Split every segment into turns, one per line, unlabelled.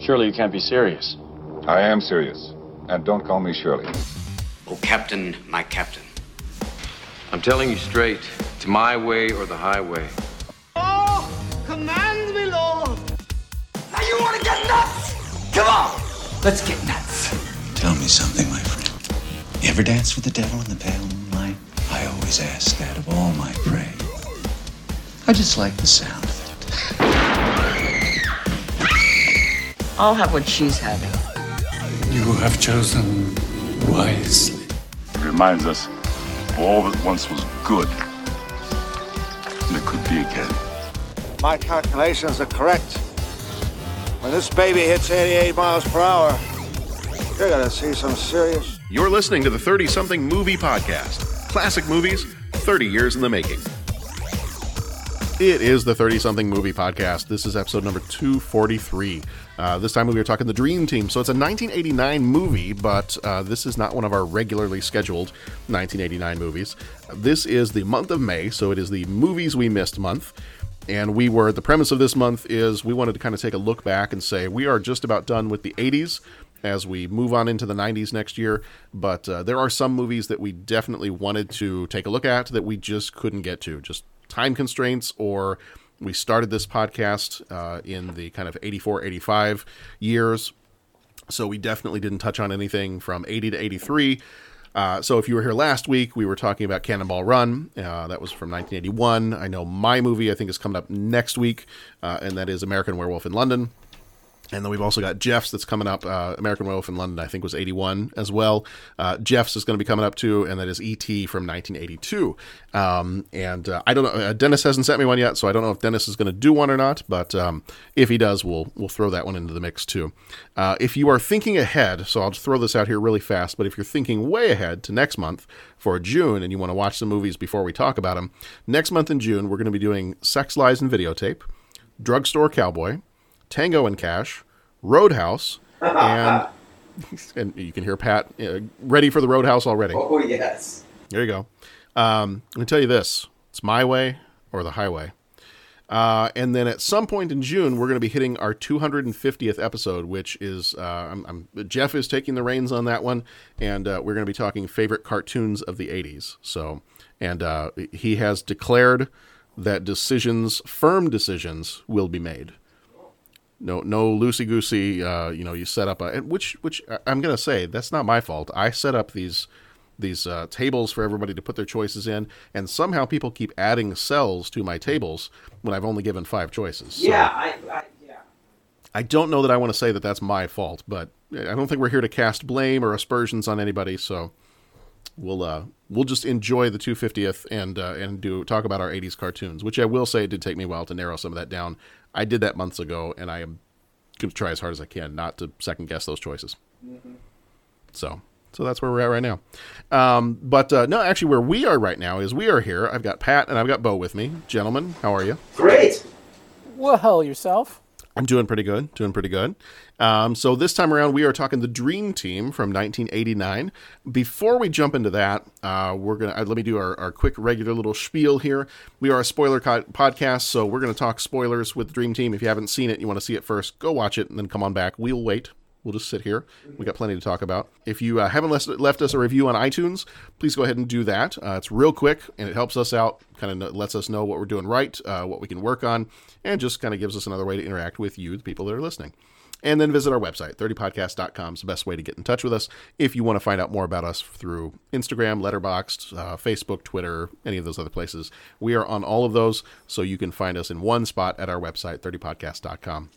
Surely you can't be serious.
I am serious. And don't call me Shirley.
Oh, Captain, my captain.
I'm telling you straight, it's my way or the highway.
Oh, command me, Lord. Now you want to get nuts? Come on, let's get nuts.
Tell me something, my friend. You ever dance with the devil in the pale moonlight? I always ask that of all my prey. I just like the sound
I'll have what she's having.
You have chosen wisely.
It reminds us of all that once was good. And it could be again.
My calculations are correct. When this baby hits 88 miles per hour, you're gonna see some serious.
You're listening to the 30 something movie podcast. Classic movies, 30 years in the making. It is the 30 something movie podcast. This is episode number 243. Uh, this time we are talking the Dream Team. So it's a 1989 movie, but uh, this is not one of our regularly scheduled 1989 movies. This is the month of May, so it is the movies we missed month. And we were, the premise of this month is we wanted to kind of take a look back and say we are just about done with the 80s as we move on into the 90s next year. But uh, there are some movies that we definitely wanted to take a look at that we just couldn't get to. Just time constraints or we started this podcast uh, in the kind of 84 85 years. So we definitely didn't touch on anything from 80 to 83 uh, so if you were here last week we were talking about cannonball run. Uh, that was from 1981 i know my movie i think is coming up next week uh, and that is american werewolf in london and then we've also got Jeff's that's coming up. Uh, American Werewolf in London, I think, was 81 as well. Uh, Jeff's is going to be coming up too, and that is E.T. from 1982. Um, and uh, I don't know. Uh, Dennis hasn't sent me one yet, so I don't know if Dennis is going to do one or not. But um, if he does, we'll we'll throw that one into the mix too. Uh, if you are thinking ahead, so I'll throw this out here really fast. But if you're thinking way ahead to next month for June, and you want to watch some movies before we talk about them, next month in June we're going to be doing Sex Lies and Videotape, Drugstore Cowboy. Tango and Cash, Roadhouse, and and you can hear Pat uh, ready for the Roadhouse already.
Oh, yes.
There you go. Um, let me tell you this: it's my way or the highway. Uh, and then at some point in June, we're going to be hitting our 250th episode, which is uh, I'm, I'm, Jeff is taking the reins on that one, and uh, we're going to be talking favorite cartoons of the 80s. So, and uh, he has declared that decisions, firm decisions, will be made no no loosey goosey. Uh, you know, you set up a which which I'm gonna say that's not my fault. I set up these these uh, tables for everybody to put their choices in, and somehow people keep adding cells to my tables when I've only given five choices.
So yeah, I, I, yeah.
I don't know that I want to say that that's my fault, but I don't think we're here to cast blame or aspersions on anybody. So we'll uh, we'll just enjoy the 250th and uh, and do talk about our 80s cartoons, which I will say it did take me a while to narrow some of that down. I did that months ago, and I am going to try as hard as I can not to second guess those choices. Mm-hmm. So, so that's where we're at right now. Um, but uh, no, actually, where we are right now is we are here. I've got Pat and I've got Bo with me. Gentlemen, how are you?
Great.
Well, yourself?
I'm doing pretty good. Doing pretty good. Um, so this time around, we are talking the Dream Team from 1989. Before we jump into that, uh, we're gonna uh, let me do our, our, quick regular little spiel here. We are a spoiler co- podcast, so we're gonna talk spoilers with the Dream Team. If you haven't seen it, you want to see it first, go watch it and then come on back. We'll wait. We'll just sit here. We got plenty to talk about. If you uh, haven't left, left, us a review on iTunes, please go ahead and do that. Uh, it's real quick and it helps us out. Kind of lets us know what we're doing right, uh, what we can work on, and just kind of gives us another way to interact with you, the people that are listening. And then visit our website, 30podcast.com is the best way to get in touch with us. If you want to find out more about us through Instagram, Letterboxd, uh, Facebook, Twitter, any of those other places, we are on all of those. So you can find us in one spot at our website, 30podcast.com.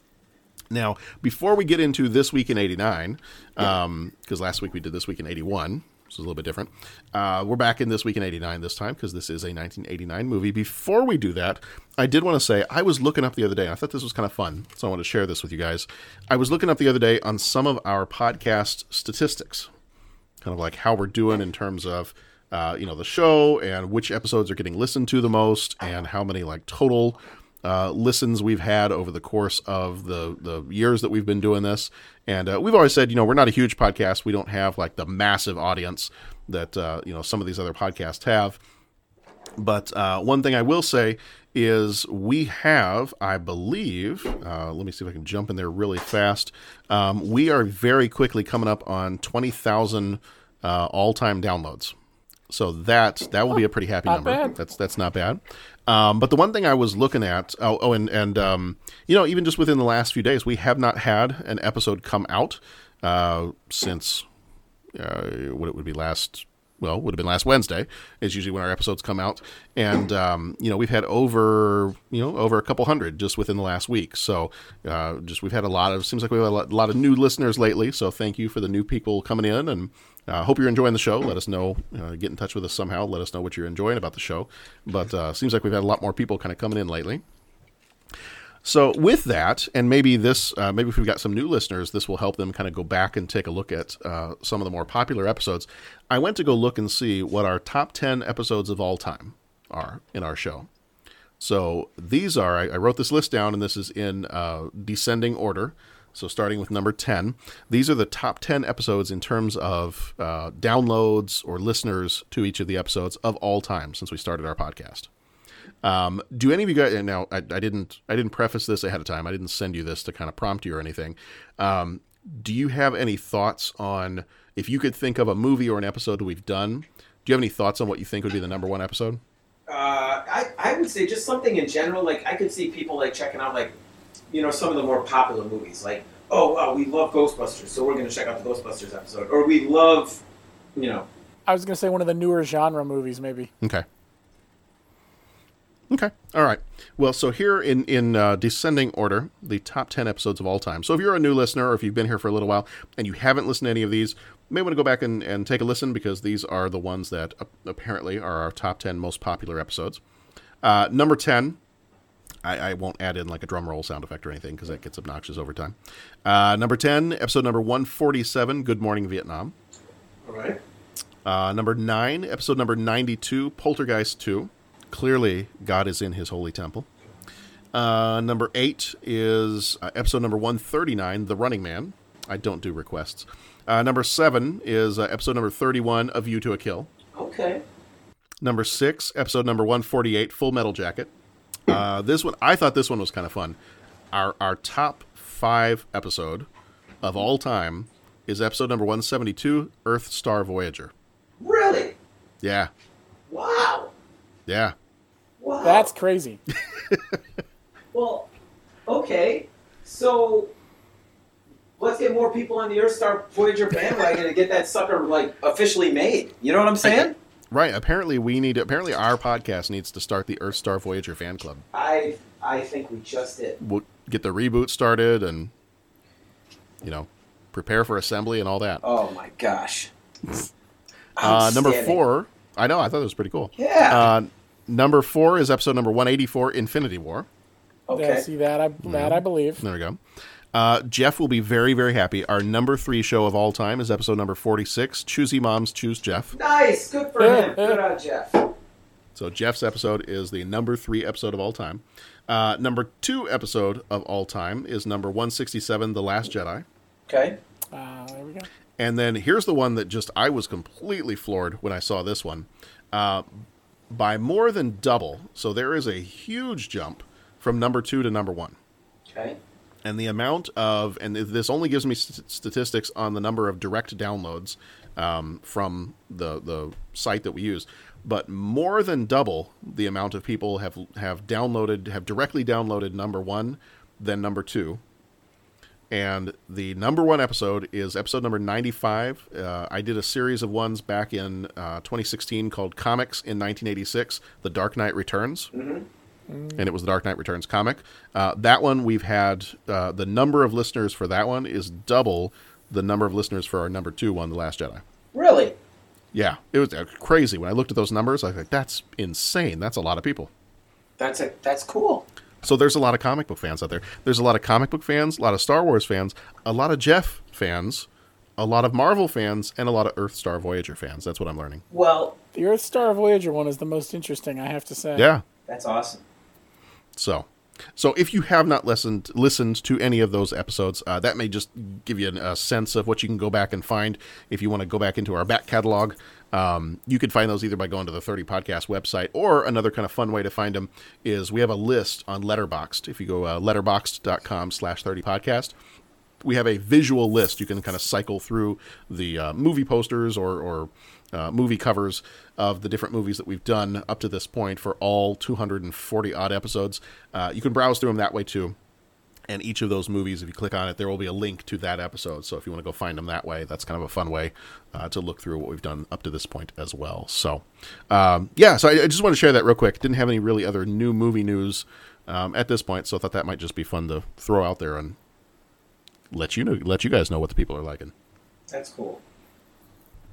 Now, before we get into this week in '89, because um, last week we did this week in '81, which is a little bit different. Uh, we're back in this week in '89 this time because this is a 1989 movie. Before we do that, I did want to say I was looking up the other day. I thought this was kind of fun, so I want to share this with you guys. I was looking up the other day on some of our podcast statistics, kind of like how we're doing in terms of. Uh, you know the show and which episodes are getting listened to the most and how many like total uh, listens we've had over the course of the the years that we've been doing this. And uh, we've always said, you know, we're not a huge podcast. We don't have like the massive audience that uh, you know some of these other podcasts have. But uh, one thing I will say is we have, I believe, uh, let me see if I can jump in there really fast. Um, we are very quickly coming up on 20,000 uh, all time downloads. So that that will be a pretty happy
Not
number.
bad.
That's that's not bad. Um, but the one thing I was looking at, oh, oh and and um, you know, even just within the last few days, we have not had an episode come out uh, since uh, what it would be last. Well, would have been last Wednesday. Is usually when our episodes come out, and um, you know we've had over you know over a couple hundred just within the last week. So uh, just we've had a lot of seems like we have a lot, a lot of new listeners lately. So thank you for the new people coming in, and uh, hope you're enjoying the show. Let us know. Uh, get in touch with us somehow. Let us know what you're enjoying about the show. But uh, seems like we've had a lot more people kind of coming in lately. So with that, and maybe this, uh, maybe if we've got some new listeners, this will help them kind of go back and take a look at uh, some of the more popular episodes. I went to go look and see what our top ten episodes of all time are in our show. So these are, I, I wrote this list down, and this is in uh, descending order. So starting with number 10, these are the top 10 episodes in terms of uh, downloads or listeners to each of the episodes of all time since we started our podcast. Um, do any of you guys now I, I didn't I didn't preface this ahead of time. I didn't send you this to kind of prompt you or anything. Um, do you have any thoughts on if you could think of a movie or an episode we've done? Do you have any thoughts on what you think would be the number one episode?
Uh, I, I would say just something in general. Like I could see people like checking out like, you know, some of the more popular movies. Like, oh, wow, we love Ghostbusters, so we're going to check out the Ghostbusters episode. Or we love, you know,
I was gonna say one of the newer genre movies, maybe.
Okay. Okay. All right. Well, so here in in uh, descending order, the top ten episodes of all time. So if you're a new listener, or if you've been here for a little while and you haven't listened to any of these, you may want to go back and, and take a listen because these are the ones that uh, apparently are our top ten most popular episodes. Uh, number ten. I, I won't add in like a drum roll sound effect or anything because that gets obnoxious over time. Uh, number 10, episode number 147, Good Morning Vietnam.
all right.
Uh, number 9, episode number 92, Poltergeist 2. Clearly, God is in his holy temple. Uh, number 8 is uh, episode number 139, The Running Man. I don't do requests. Uh, number 7 is uh, episode number 31, A View to a Kill.
Okay.
Number 6, episode number 148, Full Metal Jacket. Uh, this one, I thought this one was kind of fun. Our, our top five episode of all time is episode number 172, Earth Star Voyager.
Really?
Yeah.
Wow.
Yeah.
Wow.
That's crazy.
Well, okay. So let's get more people on the Earth Star Voyager bandwagon and get that sucker like officially made. You know what I'm saying?
Right. Apparently, we need. Apparently, our podcast needs to start the Earth Star Voyager fan club.
I I think we just did.
We'll get the reboot started, and you know, prepare for assembly and all that.
Oh my gosh.
Uh, number four. I know. I thought it was pretty cool.
Yeah.
Uh, number four is episode number one eighty four, Infinity War.
Yeah, see that I that I believe.
There we go. Uh, Jeff will be very, very happy. Our number three show of all time is episode number 46 Choosy Moms Choose Jeff.
Nice. Good for him. Good on Jeff.
So, Jeff's episode is the number three episode of all time. Uh, number two episode of all time is number 167 The Last Jedi.
Okay.
Uh, there we go.
And then here's the one that just I was completely floored when I saw this one. Uh, by more than double. So, there is a huge jump from number two to number one.
Okay.
And the amount of and this only gives me st- statistics on the number of direct downloads um, from the the site that we use. But more than double the amount of people have have downloaded have directly downloaded number one than number two. And the number one episode is episode number 95 uh, i did a series of ones back in uh, 2016 called comics in 1986 the dark knight returns and it was the Dark Knight Returns comic. Uh, that one we've had uh, the number of listeners for that one is double the number of listeners for our number two one, The Last Jedi.
Really?
Yeah, it was uh, crazy when I looked at those numbers. I was like, that's insane. That's a lot of people.
That's a that's cool.
So there's a lot of comic book fans out there. There's a lot of comic book fans, a lot of Star Wars fans, a lot of Jeff fans, a lot of Marvel fans, and a lot of Earth Star Voyager fans. That's what I'm learning.
Well,
The Earth Star Voyager one is the most interesting, I have to say.
Yeah.
that's awesome.
So, so if you have not listened listened to any of those episodes, uh, that may just give you a sense of what you can go back and find if you want to go back into our back catalog. Um, you can find those either by going to the 30 Podcast website or another kind of fun way to find them is we have a list on Letterboxd. If you go uh, letterboxd.com slash 30 podcast, we have a visual list. You can kind of cycle through the uh, movie posters or, or uh, movie covers of the different movies that we've done up to this point for all 240 odd episodes. Uh, you can browse through them that way too. And each of those movies, if you click on it, there will be a link to that episode. So if you want to go find them that way, that's kind of a fun way uh, to look through what we've done up to this point as well. So, um, yeah, so I, I, just want to share that real quick. Didn't have any really other new movie news um, at this point, so I thought that might just be fun to throw out there and let you know, let you guys know what the people are liking.
That's cool.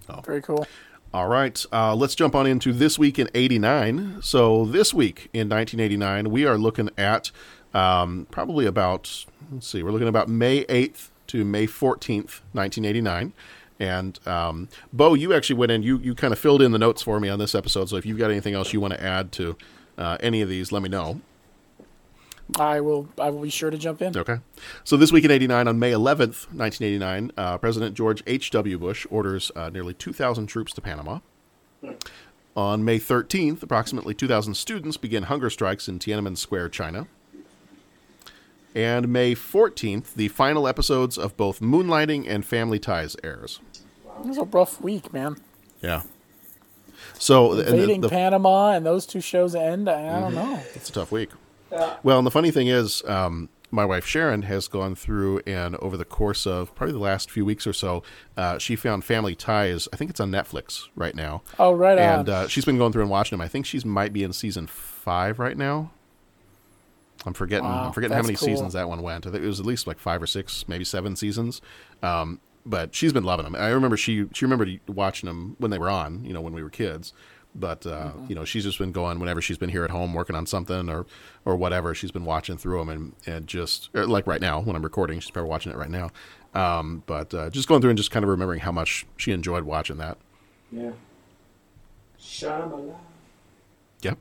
Oh.
Very cool.
All right, uh, let's jump on into this week in '89. So this week in 1989, we are looking at um, probably about let's see, we're looking about May 8th to May 14th, 1989. And um, Bo, you actually went in, you you kind of filled in the notes for me on this episode. So if you've got anything else you want to add to uh, any of these, let me know.
I will. I will be sure to jump in.
Okay. So this week in '89, on May 11th, 1989, uh, President George H. W. Bush orders uh, nearly 2,000 troops to Panama. On May 13th, approximately 2,000 students begin hunger strikes in Tiananmen Square, China. And May 14th, the final episodes of both Moonlighting and Family Ties airs.
It was a rough week, man.
Yeah. So
invading the, the, Panama and those two shows end. I don't mm-hmm. know.
It's a tough week. Well, and the funny thing is, um, my wife Sharon has gone through and over the course of probably the last few weeks or so, uh, she found Family Ties. I think it's on Netflix right now.
Oh, right
and, uh, she's been going through and watching them. I think she's might be in season five right now. I'm forgetting. Wow, I'm forgetting how many cool. seasons that one went. I think it was at least like five or six, maybe seven seasons. Um, but she's been loving them. I remember she she remembered watching them when they were on. You know, when we were kids. But uh, mm-hmm. you know, she's just been going whenever she's been here at home working on something or or whatever. She's been watching through them and and just like right now when I'm recording, she's probably watching it right now. Um, but uh, just going through and just kind of remembering how much she enjoyed watching that.
Yeah. Shyamalan.
Yep.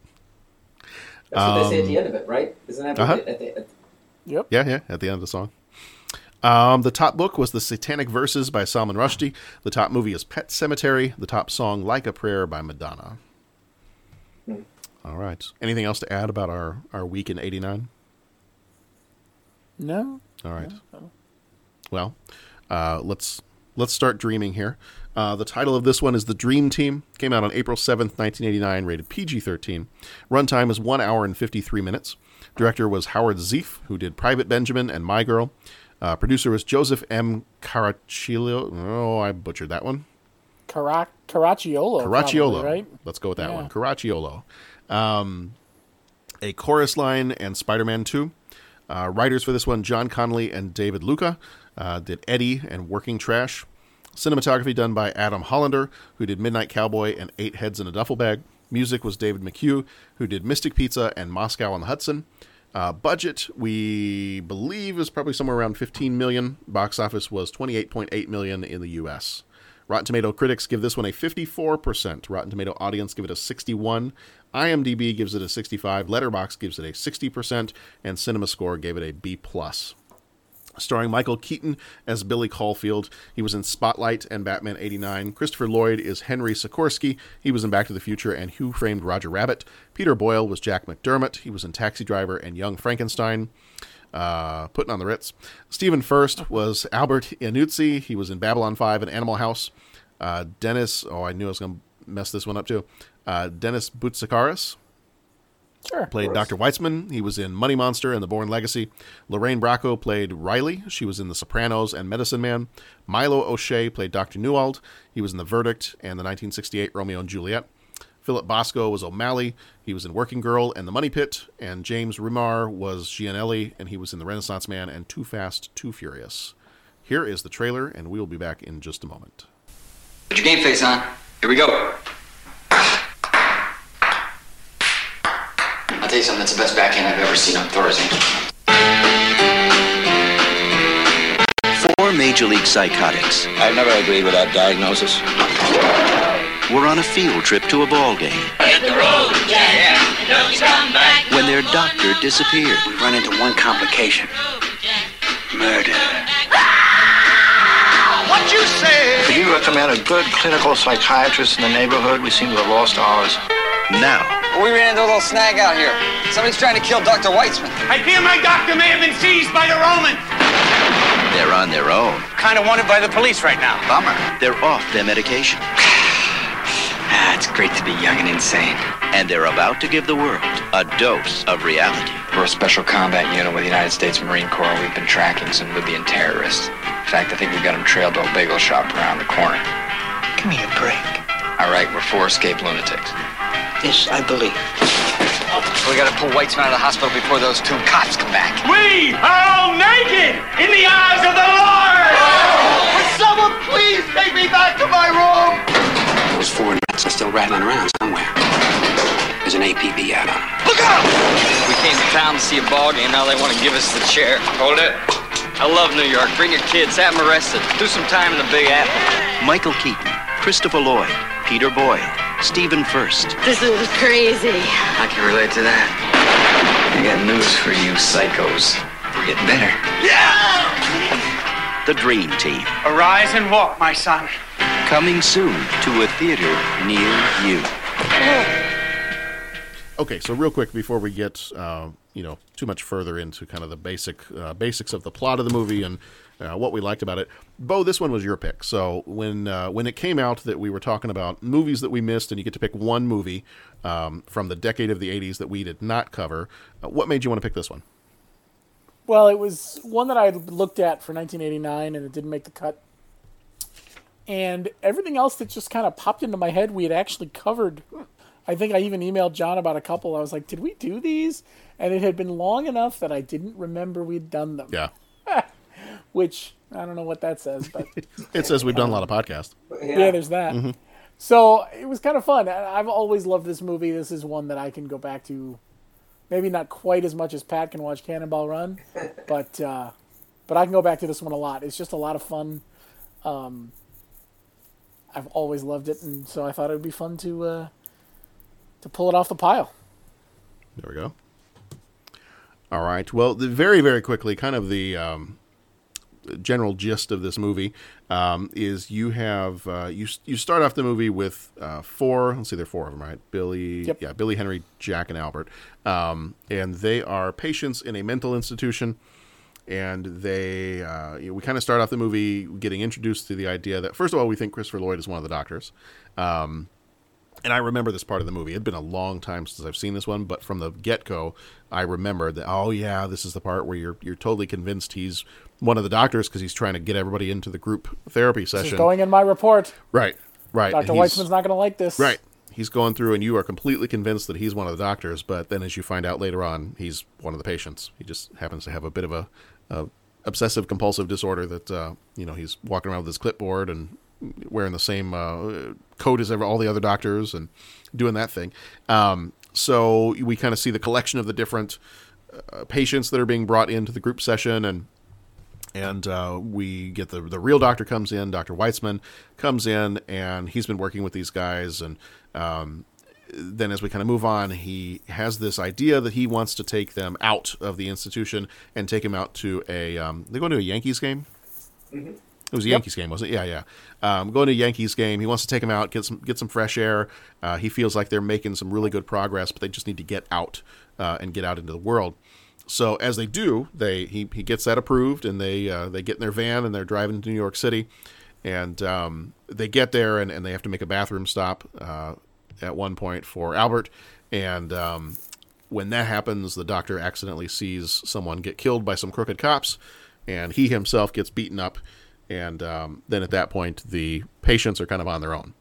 That's what um, they say at the end of it, right? Isn't that uh-huh. at the, at the...
Yep.
Yeah, yeah. At the end of the song. Um, the top book was The Satanic Verses by Salman Rushdie. The top movie is Pet Sematary. The top song, Like a Prayer by Madonna. All right. Anything else to add about our, our week in 89?
No.
All right. No. Well, uh, let's let's start dreaming here. Uh, the title of this one is The Dream Team. Came out on April 7th, 1989, rated PG 13. Runtime is 1 hour and 53 minutes. Director was Howard Zieff, who did Private Benjamin and My Girl. Uh, producer was Joseph M. Caracciolo. Oh, I butchered that one.
Carac- Caracciolo.
Caracciolo.
Probably, right?
Let's go with that yeah. one. Caracciolo. Um, a chorus line and Spider Man 2. Uh, writers for this one John Connolly and David Loucka uh, did Eddie and Working Trash. Cinematography done by Adam Holender, who did Midnight Cowboy and Eight Heads in a Duffel Bag. Music was David McHugh, who did Mystic Pizza and Moscow on the Hudson. Uh, budget we believe is probably somewhere around 15 million. Box office was 28.8 million in the U.S. Rotten Tomato critics give this one a 54%. Rotten Tomato audience give it a 61. IMDb gives it a 65. Letterboxd gives it a 60%, and CinemaScore gave it a B plus starring Michael Keaton as Billy Caulfield. He was in Spotlight and Batman 89. Christopher Lloyd is Henry Sikorsky. He was in Back to the Future and Who Framed Roger Rabbit. Peter Boyle was Jack McDermott. He was in Taxi Driver and Young Frankenstein. Uh, putting on the Ritz. Stephen Furst was Albert Iannuzzi. He was in Babylon 5 and Animal House. Uh, Dennis, oh, I knew I was going to mess this one up too. Uh, Dennis Boutsikaris
Sure,
played Dr. Weitzman. He was in Money Monster and The Bourne Legacy. Lorraine Bracco played Riley. She was in The Sopranos and Medicine Man. Milo O'Shea played Dr. Newald. He was in The Verdict and the 1968 Romeo and Juliet. Philip Bosco was O'Malley. He was in Working Girl and The Money Pit. And James Remar was Gianelli, and he was in The Renaissance Man and Too Fast, Too Furious. Here is the trailer, and we will be back in just a moment.
Put your game face on. Here we go. I'll tell you something, that's the best backhand I've ever seen on Thorazine.
Four major league psychotics.
I've never agreed with that diagnosis.
We're on a field trip to a ball game.
Hit the road, Jack. Yeah. Don't come back.
When their doctor disappeared.
We run into one complication. Murder.
What you say?
Could you come we had a good clinical psychiatrist in the neighborhood. We seem to have lost ours.
Now,
We ran into a little snag out here. Somebody's trying to kill Dr. Weitzman.
I fear my doctor may have been seized by the Romans.
they're on their own.
Kind of wanted by the police right now.
Bummer.
They're off their medication.
It's great to be young and insane.
And they're about to give the world a dose of reality.
We're a special combat unit with the United States Marine Corps. We've been tracking some Libyan terrorists. In fact, I think we've got them trailed to a bagel shop around the corner.
Give me a break.
All right, we're four escaped lunatics.
This I believe.
We gotta pull Weitzman out of the hospital before those two cops come back.
We are all naked in the eyes of the Lord.
Would someone please take me back to my room?
Those four nuts are still rattling around somewhere. There's an APB out on 'em.
Look out! We came to town to see a ball game. Now they want to give us the chair. Hold it. I love New York. Bring your kids. Have them arrested. Do some time in the Big Apple.
Michael Keaton, Christopher Lloyd, Peter Boyle, Stephen Furst.
This is crazy.
I can relate to that. I got news for you psychos. We're getting better. Yeah!
The Dream Team.
Arise and walk, my son.
Coming soon to a theater near you.
Okay, so real quick before we get uh, you know too much further into kind of the basic uh, basics of the plot of the movie and uh, what we liked about it, Bo, this one was your pick. So when uh, when it came out that we were talking about movies that we missed, and you get to pick one movie um, from the decade of the '80s that we did not cover, uh, what made you want to pick this one?
Well, it was one that I looked at for 1989 and it didn't make the cut. And everything else that just kind of popped into my head, we had actually covered. I think I even emailed John about a couple. I was like, did we do these? And it had been long enough that I didn't remember we'd done them.
Yeah.
Which, I don't know what that says, but.
It says we've done a lot of podcasts.
yeah. there's that.
Mhm.
So it was kind of fun. I- I've always loved this movie. This is one that I can go back to. Maybe not quite as much as Pat can watch Cannonball Run, but uh, but I can go back to this one a lot. It's just a lot of fun. Um, I've always loved it, and so I thought it would be fun to uh, to pull it off the pile.
There we go. All right. Well, the, very, very quickly, kind of the um, general gist of this movie um, is you have uh, you you start off the movie with uh, four. Let's see, there are four of them, right? Billy,
Yep.
yeah, Billy, Henry, Jack, and Albert, um, and they are patients in a mental institution. And they, uh, you know, we kind of start off the movie getting introduced to the idea that first of all, we think Christopher Lloyd is one of the doctors. Um, and I remember this part of the movie. It'd been a long time since I've seen this one, but from the get go, I remembered that. Oh yeah, this is the part where you're you're totally convinced he's one of the doctors because he's trying to get everybody into the group therapy session.
going in my report.
right, right. He's-
Weitzman's not going to like this.
Right. He's going through, and you are completely convinced that he's one of the doctors. But then, as you find out later on, he's one of the patients. He just happens to have a bit of a, obsessive compulsive disorder that uh, you know he's walking around with his clipboard and wearing the same uh, coat as all the other doctors and doing that thing. Um, so we kind of see the collection of the different uh, patients that are being brought into the group session and and uh, we get the the real doctor comes in. Doctor Weitzman comes in, and he's been working with these guys. And um, then, as we kind of move on, he has this idea that he wants to take them out of the institution and take them out to a. Um, they're going to a Yankees game.
Mhm.
It was a
Yep.
Yankees game, wasn't it? Yeah, yeah. Um, going to a Yankees game. He wants to take them out, get some get some fresh air. Uh, he feels like they're making some really good progress, but they just need to get out uh, and get out into the world. So as they do, they he, he gets that approved, and they uh, they get in their van and they're driving to New York City, and um, they get there and, and they have to make a bathroom stop uh, at one point for Albert, and um, when that happens, the doctor accidentally sees someone get killed by some crooked cops, and he himself gets beaten up, and um, then at that point the patients are kind of on their own.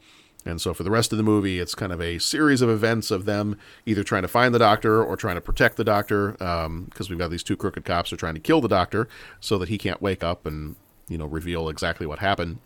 And so for the rest of the movie, it's kind of a series of events of them either trying to find the doctor or trying to protect the doctor, because we've got these two crooked cops who are trying to kill the doctor so that he can't wake up and you know reveal exactly what happened.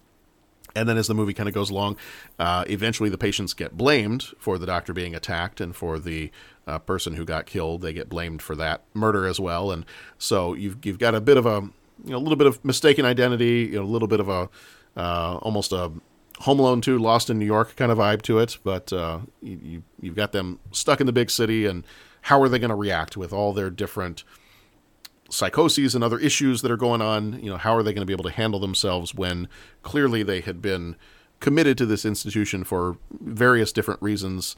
And then as the movie kind of goes along, uh, eventually the patients get blamed for the doctor being attacked and for the uh, person who got killed. They get blamed for that murder as well. And so you've you've got a bit of a you know a little bit of mistaken identity, you know, a little bit of a uh, almost a Home Alone 2 Lost in New York kind of vibe to it, but uh, you, you, you've got them stuck in the big city, and how are they going to react with all their different psychoses and other issues that are going on? You know, how are they going to be able to handle themselves when clearly they had been committed to this institution for various different reasons.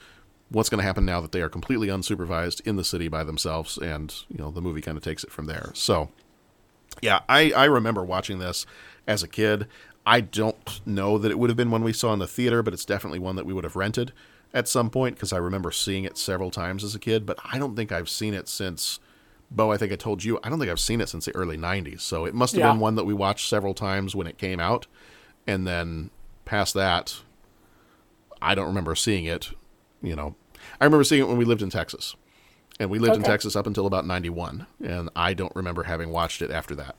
What's going to happen now that they are completely unsupervised in the city by themselves? And you know, the movie kind of takes it from there. So, yeah, I I remember watching this as a kid. I don't know that it would have been one we saw in the theater, but it's definitely one that we would have rented at some point because I remember seeing it several times as a kid. But I don't think I've seen it since. Bo, I think I told you I don't think I've seen it since the early '90s. So it must have
Yeah.
been one that we watched several times when it came out, and then past that, I don't remember seeing it. You know, I remember seeing it when we lived in Texas, and we lived in Texas up until about '91, and I don't remember having watched it after that.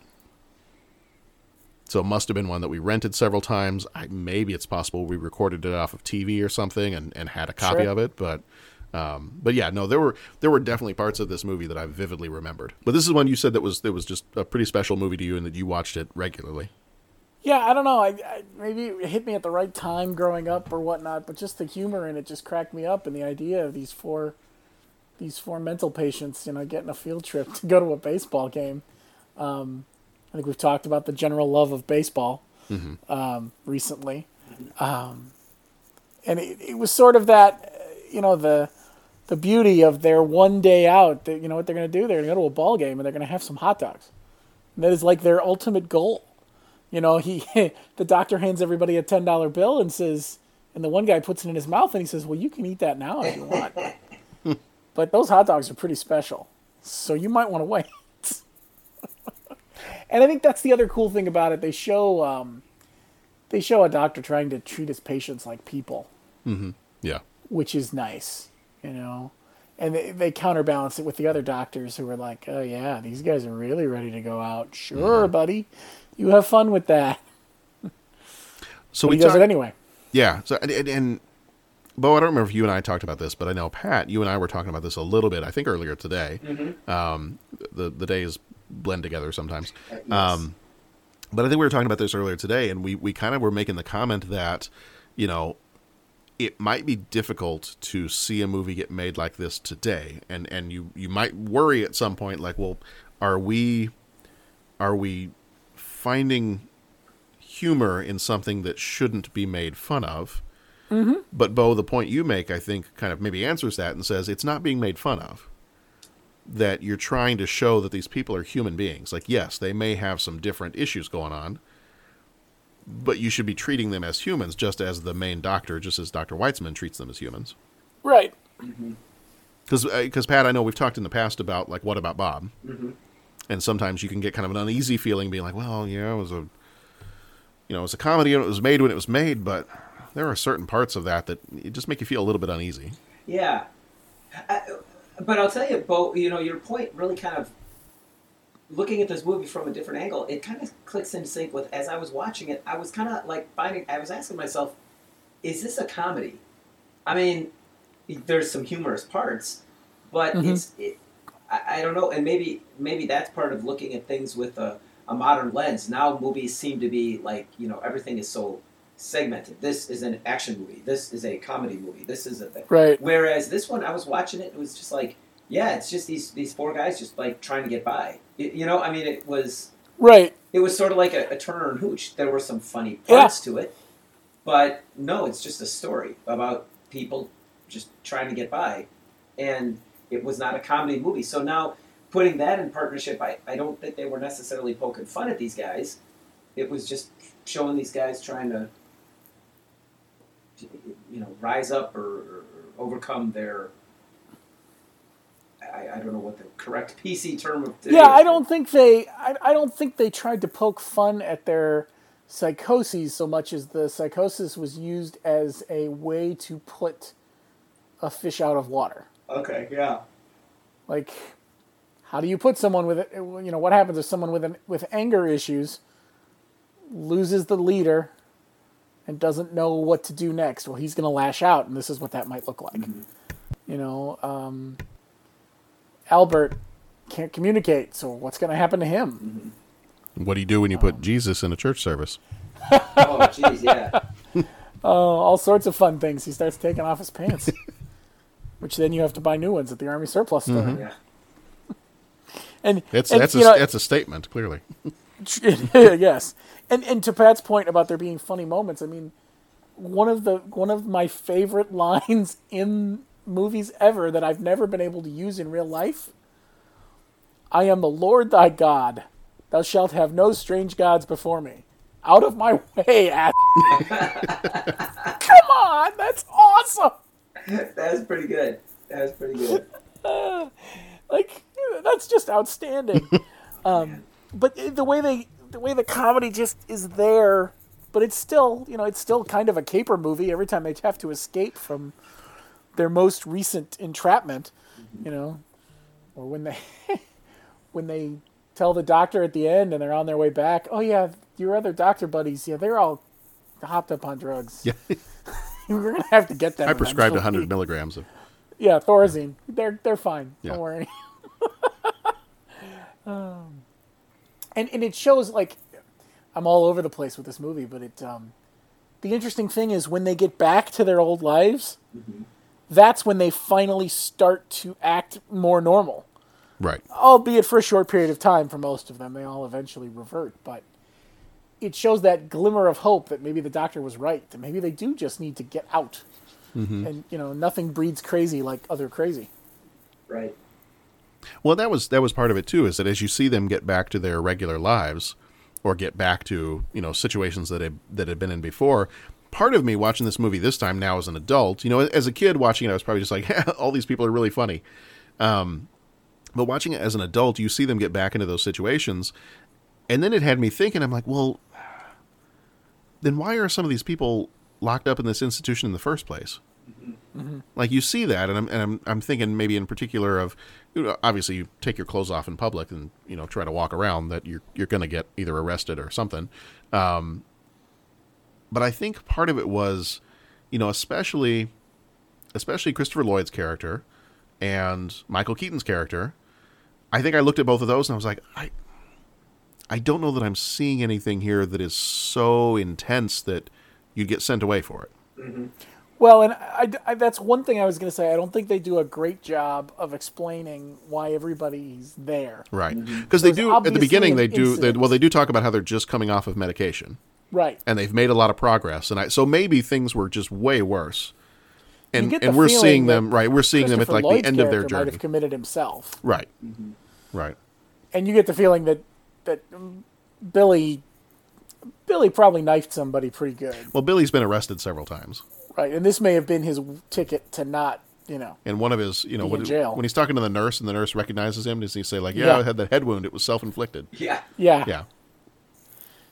So it must have been one that we rented several times. I, maybe it's possible we recorded it off of TV or something and, and had a copy
Sure.
of it. But um, but yeah, no, there were there were definitely parts of this movie that I vividly remembered. But this is one you said that was that was just a pretty special movie to you and that you watched it regularly.
Yeah, I don't know. I, I maybe it hit me at the right time growing up or whatnot, but just the humor in it just cracked me up, and the idea of these four, these four mental patients, you know, getting a field trip to go to a baseball game. Um, I think we've talked about the general love of baseball
Mhm.
um, recently, um, and it, it was sort of that, uh, you know, the the beauty of their one day out. That you know what they're going to do? They're going to go to a ball game and they're going to have some hot dogs. And that is like their ultimate goal. You know, he the doctor hands everybody a ten dollar bill and says, and the one guy puts it in his mouth and he says, "Well, you can eat that now if you want." but those hot dogs are pretty special, so you might want to wait. and I think that's the other cool thing about it. They show um, they show a doctor trying to treat his patients like people,
Mm-hmm. Yeah.
which is nice, you know. And they, they counterbalance it with the other doctors who are like, "Oh yeah, these guys are really ready to go out. Sure, buddy, you have fun with that."
So
But
we
he does it anyway.
Yeah. So and, and, and Bo, I don't remember if you and I talked about this, but I know Pat, you and I were talking about this a little bit. I think earlier today.
Mhm.
Um, the the days blend together sometimes.
Uh, yes.
Um, but I think we were talking about this earlier today, and we we kind of were making the comment that, you know, it might be difficult to see a movie get made like this today, and and you you might worry at some point, like, well, are we are we finding humor in something that shouldn't be made fun of?
Mm-hmm.
But Bo, the point you make, I think, kind of maybe answers that and says it's not being made fun of. That you're trying to show that these people are human beings. Like, yes, they may have some different issues going on, but you should be treating them as humans, just as the main doctor, just as Dr. Weitzman treats them as humans.
Right. Mm-hmm.
Because, uh, because Pat, I know we've talked in the past about like, what about Bob?
Mhm.
And sometimes you can get kind of an uneasy feeling, being like, well, yeah, it was a, you know, it was a comedy and it was made when it was made, but there are certain parts of that that it just make you feel a little bit uneasy.
Yeah. I, but I'll tell you, Bo, you know, your point really kind of looking at this movie from a different angle, it kind of clicks in sync with as I was watching it, I was kind of like finding, I was asking myself, is this a comedy? I mean, there's some humorous parts, but
Mhm.
it's, it, I, I don't know, and maybe maybe that's part of looking at things with a, a modern lens. Now movies seem to be like, you know, everything is so segmented. This is an action movie. This is a comedy movie. This is a thing.
Right.
Whereas this one, I was watching it, it was just like, yeah, it's just these these four guys just like trying to get by. You, you know, I mean, it was
Right.
it was sort of like a, a Turner and Hooch. There were some funny
Yeah.
parts to it, but no, it's just a story about people just trying to get by, and it was not a comedy movie. So now, putting that in partnership, I, I don't think they were necessarily poking fun at these guys. It was just showing these guys trying to, you know, rise up or, or overcome their. I, I don't know what the correct PC term of
Yeah. I don't think they. I, I don't think they tried to poke fun at their psychoses so much as the psychosis was used as a way to put a fish out of water.
Okay, yeah.
Like, how do you put someone with you know what happens if someone with an with anger issues loses the leader and doesn't know what to do next? Well, he's going to lash out, and this is what that might look like. You know, um, Albert can't communicate, so what's going to happen to him?
What do you do when you put Jesus in a church service?
Oh, jeez, yeah.
Oh, all sorts of fun things. He starts taking off his pants, which then you have to buy new ones at the army surplus store.
Mhm.
Yeah.
And
It's
and,
that's a,
know,
that's a statement, clearly.
yes, and and to Pat's point about there being funny moments, I mean, one of the one of my favorite lines in movies ever that I've never been able to use in real life. I am the Lord thy God. Thou shalt have no strange gods before me. Out of my way, ass. Come on, that's awesome.
that was pretty good. That was pretty good.
Uh, like that's just outstanding. um, but the way they, the way the comedy just is there, but it's still, you know, it's still kind of a caper movie. Every time they have to escape from their most recent entrapment, you know, or when they, when they tell the doctor at the end and they're on their way back. Oh yeah, your other doctor buddies, yeah, they're all hopped up on drugs.
Yeah.
We're gonna have to get them.
I prescribed
eventually.
100 milligrams of.
Yeah, Thorazine. They're they're fine.
Yeah.
Don't worry. um, and and it shows like I'm all over the place with this movie, but it um, the interesting thing is when they get back to their old lives, that's when they finally start to act more normal.
Right.
Albeit for a short period of time for most of them, they all eventually revert, but it shows that glimmer of hope that maybe the doctor was right, that maybe they do just need to get out.
Mhm.
And you know, nothing breeds crazy like other crazy.
Right.
Well, that was that was part of it too. Is that as you see them get back to their regular lives, or get back to you know situations that had that had been in before. Part of me watching this movie this time now as an adult, you know, as a kid watching it, I was probably just like, all these people are really funny. Um, but watching it as an adult, you see them get back into those situations, and then it had me thinking, I'm like, well, then why are some of these people locked up in this institution in the first place? Like you see that, and I'm and I'm I'm thinking maybe in particular of, you know, obviously you take your clothes off in public and you know try to walk around that you're you're going to get either arrested or something. Um, but I think part of it was, you know, especially especially Christopher Lloyd's character and Michael Keaton's character. I think I looked at both of those and I was like, I I don't know that I'm seeing anything here that is so intense that you'd get sent away for it. Mm-hmm.
Well, and I, I- that's one thing I was going to say. I don't think they do a great job of explaining why everybody's there.
Right. Mm-hmm. Because they do at the beginning. They do. They, well, they do talk about how they're just coming off of medication,
Right.
and they've made a lot of progress. And I, so maybe things were just way worse. And and we're seeing them right. We're seeing them at like
Lloyd's
the end of their
character Might
journey.
have committed himself,
Right. Mm-hmm. Right.
and you get the feeling that that Billy Billy probably knifed somebody pretty good,
Well, Billy's been arrested several times,
right? And this may have been his ticket to not, you know,
and one of his, you know, when,
jail.
when he's talking to the nurse and the nurse recognizes him, does he say like, "Yeah,
Yeah.
I had the head wound. It was self inflicted."
Yeah.
yeah,
Yeah.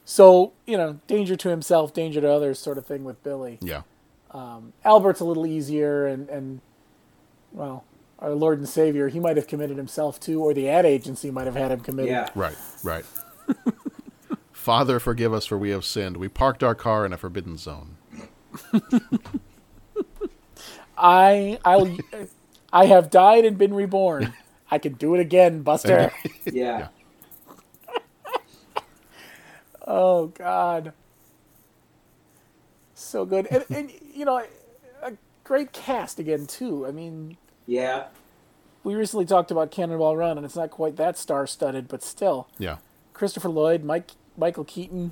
So you know, danger to himself, danger to others, sort of thing with Billy.
Yeah.
Um, Albert's a little easier, and and well, our Lord and Savior, he might have committed himself to, or the ad agency might have had him committed.
Yeah.
Right. Right. Father, forgive us for we have sinned. We parked our car in a forbidden zone.
I I'll I have died and been reborn. I can do it again, Buster.
Yeah.
Oh God, so good, and, and you know, a great cast again too. I mean,
Yeah.
we recently talked about Cannonball Run, and it's not quite that star-studded, but still,
Yeah.
Christopher Lloyd, Mike Michael Keaton.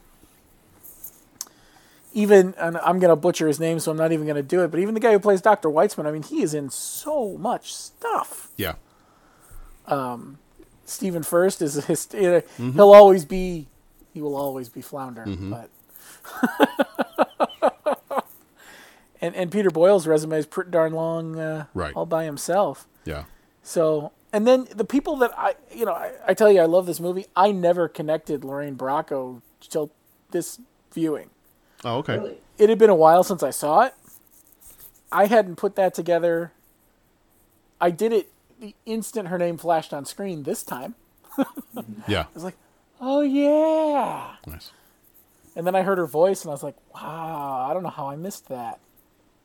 Even and I'm gonna butcher his name, so I'm not even gonna do it. But even the guy who plays Doctor Weitzman, I mean, he is in so much stuff.
Yeah.
Um, Stephen Furst is his. uh,
Mhm.
He'll always be. He will always be Flounder,
Mhm.
but. and and Peter Boyle's resume is pretty darn long, uh,
Right.
all by himself.
Yeah.
So, and then the people that I, you know, I, I tell you, I love this movie. I never connected Lorraine Bracco till this viewing.
Oh, okay.
Really?
It had been a while since I saw it. I hadn't put that together. I did it the instant her name flashed on screen this time.
Yeah.
I was like, oh yeah.
Nice.
And then I heard her voice and I was like, wow, I don't know how I missed that.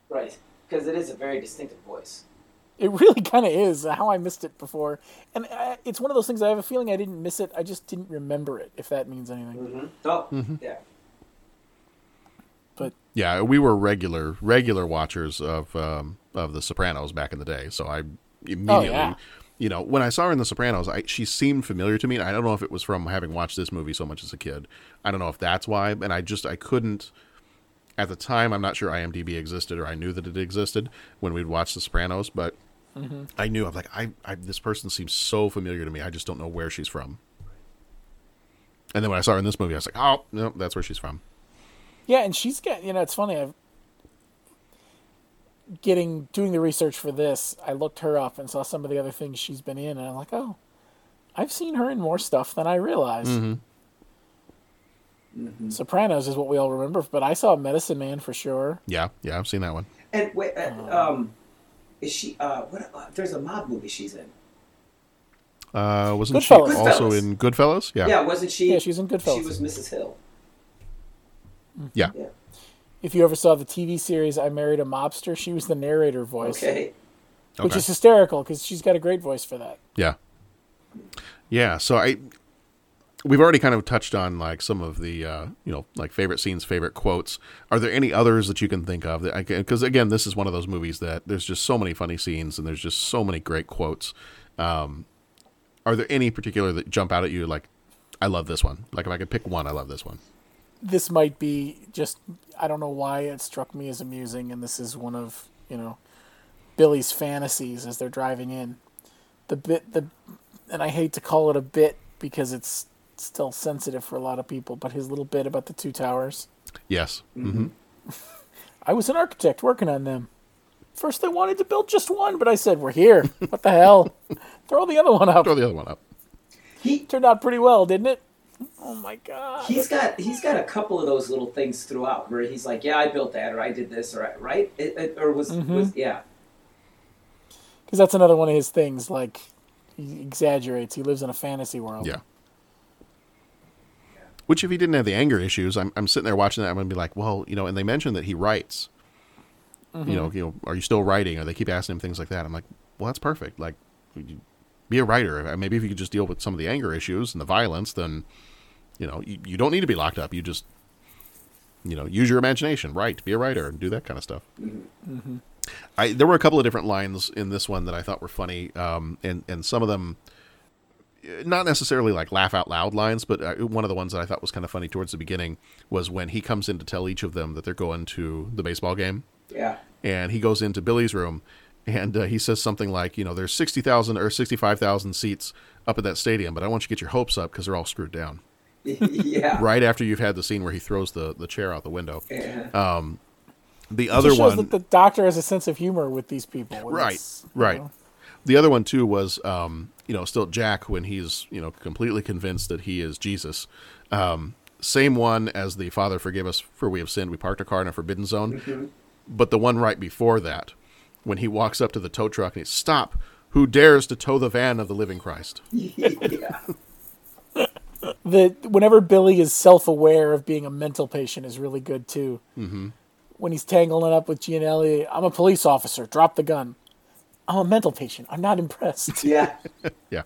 Right. Because it is a very distinctive voice.
It really kind of is how I missed it before. And uh, it's one of those things I have a feeling I didn't miss it. I just didn't remember it, if that means anything.
Mm-hmm. Oh,
Mhm.
yeah.
But
Yeah, we were regular regular watchers of um, of The Sopranos back in the day, so I immediately,
yeah.
You know, when I saw her in The Sopranos, I, she seemed familiar to me. I don't know if it was from having watched this movie so much as a kid. I don't know if that's why, and I just I couldn't. At the time, I'm not sure IMDb existed or I knew that it existed when we'd watch The Sopranos, but
Mhm.
I knew I'm like I, I this person seems so familiar to me. I just don't know where she's from. And then when I saw her in this movie, I was like, oh no, that's where she's from.
Yeah, and she's got you know it's funny. I've getting doing the research for this. I looked her up and saw some of the other things she's been in, and I'm like, oh, I've seen her in more stuff than I realized.
Mhm.
Sopranos is what we all remember, but I saw Medicine Man for sure.
Yeah, yeah, I've seen that one.
And wait, uh, um, is she? Uh, what? Uh, there's a mob movie she's in.
Uh, wasn't
Goodfellas.
she also
Goodfellas.
in Goodfellas? Yeah,
Yeah, wasn't she?
Yeah, she's in Goodfellas.
She was Mrs. Hill.
yeah.
Yeah.
If you ever saw the TV series I Married a Mobster, she was the narrator voice.
Okay.
Which
Okay.
is hysterical because she's got a great voice for that.
Yeah. Yeah. So I, we've already kind of touched on like some of the, uh, you know, like favorite scenes, favorite quotes. Are there any others that you can think of that? Because again, this is one of those movies that there's just so many funny scenes and there's just so many great quotes. Um, are there any particular that jump out at you? Like, I love this one. Like, if I could pick one, I love this one.
This might be just I don't know why it struck me as amusing, and this is one of you know Billy's fantasies as they're driving in. The bit the and I hate to call it a bit because it's still sensitive for a lot of people, but his little bit about the two towers.
Yes. Mm-hmm.
I was an architect working on them. First, they wanted to build just one, but I said, "We're here. What the hell? Throw the other one up."
Throw the other one up.
He turned out pretty well, didn't it? Oh my god!
He's got he's got a couple of those little things throughout where he's like, yeah, I built that, or I did this, or I, right, it, it, or was
Mhm.
was yeah,
Because that's another one of his things. Like he exaggerates. He lives in a fantasy world.
Yeah. Which, if he didn't have the anger issues, I'm, I'm sitting there watching that. I'm going to be like, well, you know, and they mentioned that he writes.
Mhm.
You know, you know, are you still writing? Or they keep asking him things like that. I'm like, well, that's perfect. Like, you- be a writer. Maybe if you could just deal with some of the anger issues and the violence, then, you know, you, you don't need to be locked up. You just, you know, use your imagination. Write. Be a writer and do that kind of stuff.
Mm-hmm.
I there were a couple of different lines in this one that I thought were funny, um, and and some of them uh, not necessarily like laugh out loud lines, but uh, one of the ones that I thought was kind of funny towards the beginning was when he comes in to tell each of them that they're going to the baseball game,
yeah,
and he goes into Billy's room, and uh, he says something like, you know, there's sixty thousand or sixty five thousand seats up at that stadium, but I want you to get your hopes up because they're all screwed down.
yeah,
Right after you've had the scene where he throws the the chair out the window.
Yeah.
Um, the
It
other
just shows
one,
that the doctor has a sense of humor with these people. when
right
you
right
know.
the other one too was um you know still jack when he's you know completely convinced that he is jesus um same one as the father forgive us for we have sinned we parked a car in a forbidden zone
Mhm.
but the one right before that when he walks up to the tow truck and he stop who dares to tow the van of the living christ
yeah.
The whenever Billy is self-aware of being a mental patient is really good too.
mm-hmm.
When he's tangling up with Gianelli, I'm a police officer. Drop the gun. I'm a mental patient. I'm not impressed.
yeah.
yeah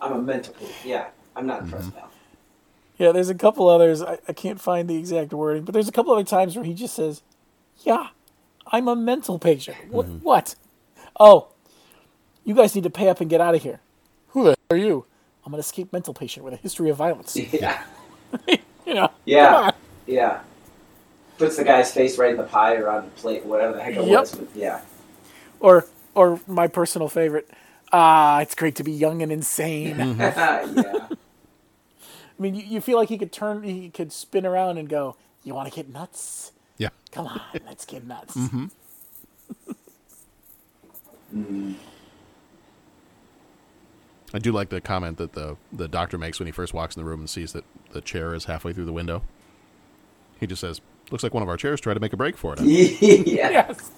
I'm a mental. patient Yeah, I'm not
Mm-hmm.
impressed now.
Yeah, there's a couple others. I, I can't find the exact wording, but there's a couple other times where he just says, "Yeah, I'm a mental patient." What?
Mm-hmm.
What? Oh, you guys need to pay up and get out of here. Who the hell are you? I'm an escaped mental patient with a history of violence.
Yeah,
you know. come
yeah,
on.
yeah. Puts the guy's face right in the pie or on the plate, whatever the heck it
Yep.
was. But yeah,
Or, or my personal favorite. Ah, it's great to be young and insane.
Mm-hmm.
yeah.
I mean, you, you feel like he could turn, he could spin around and go, "You want to get nuts?
Yeah
Come on, let's get nuts."
mm-hmm. I do like the comment that the the doctor makes when he first walks in the room and sees that the chair is halfway through the window. He just says, "Looks like one of our chairs tried to make a break for it."
yeah.
yes.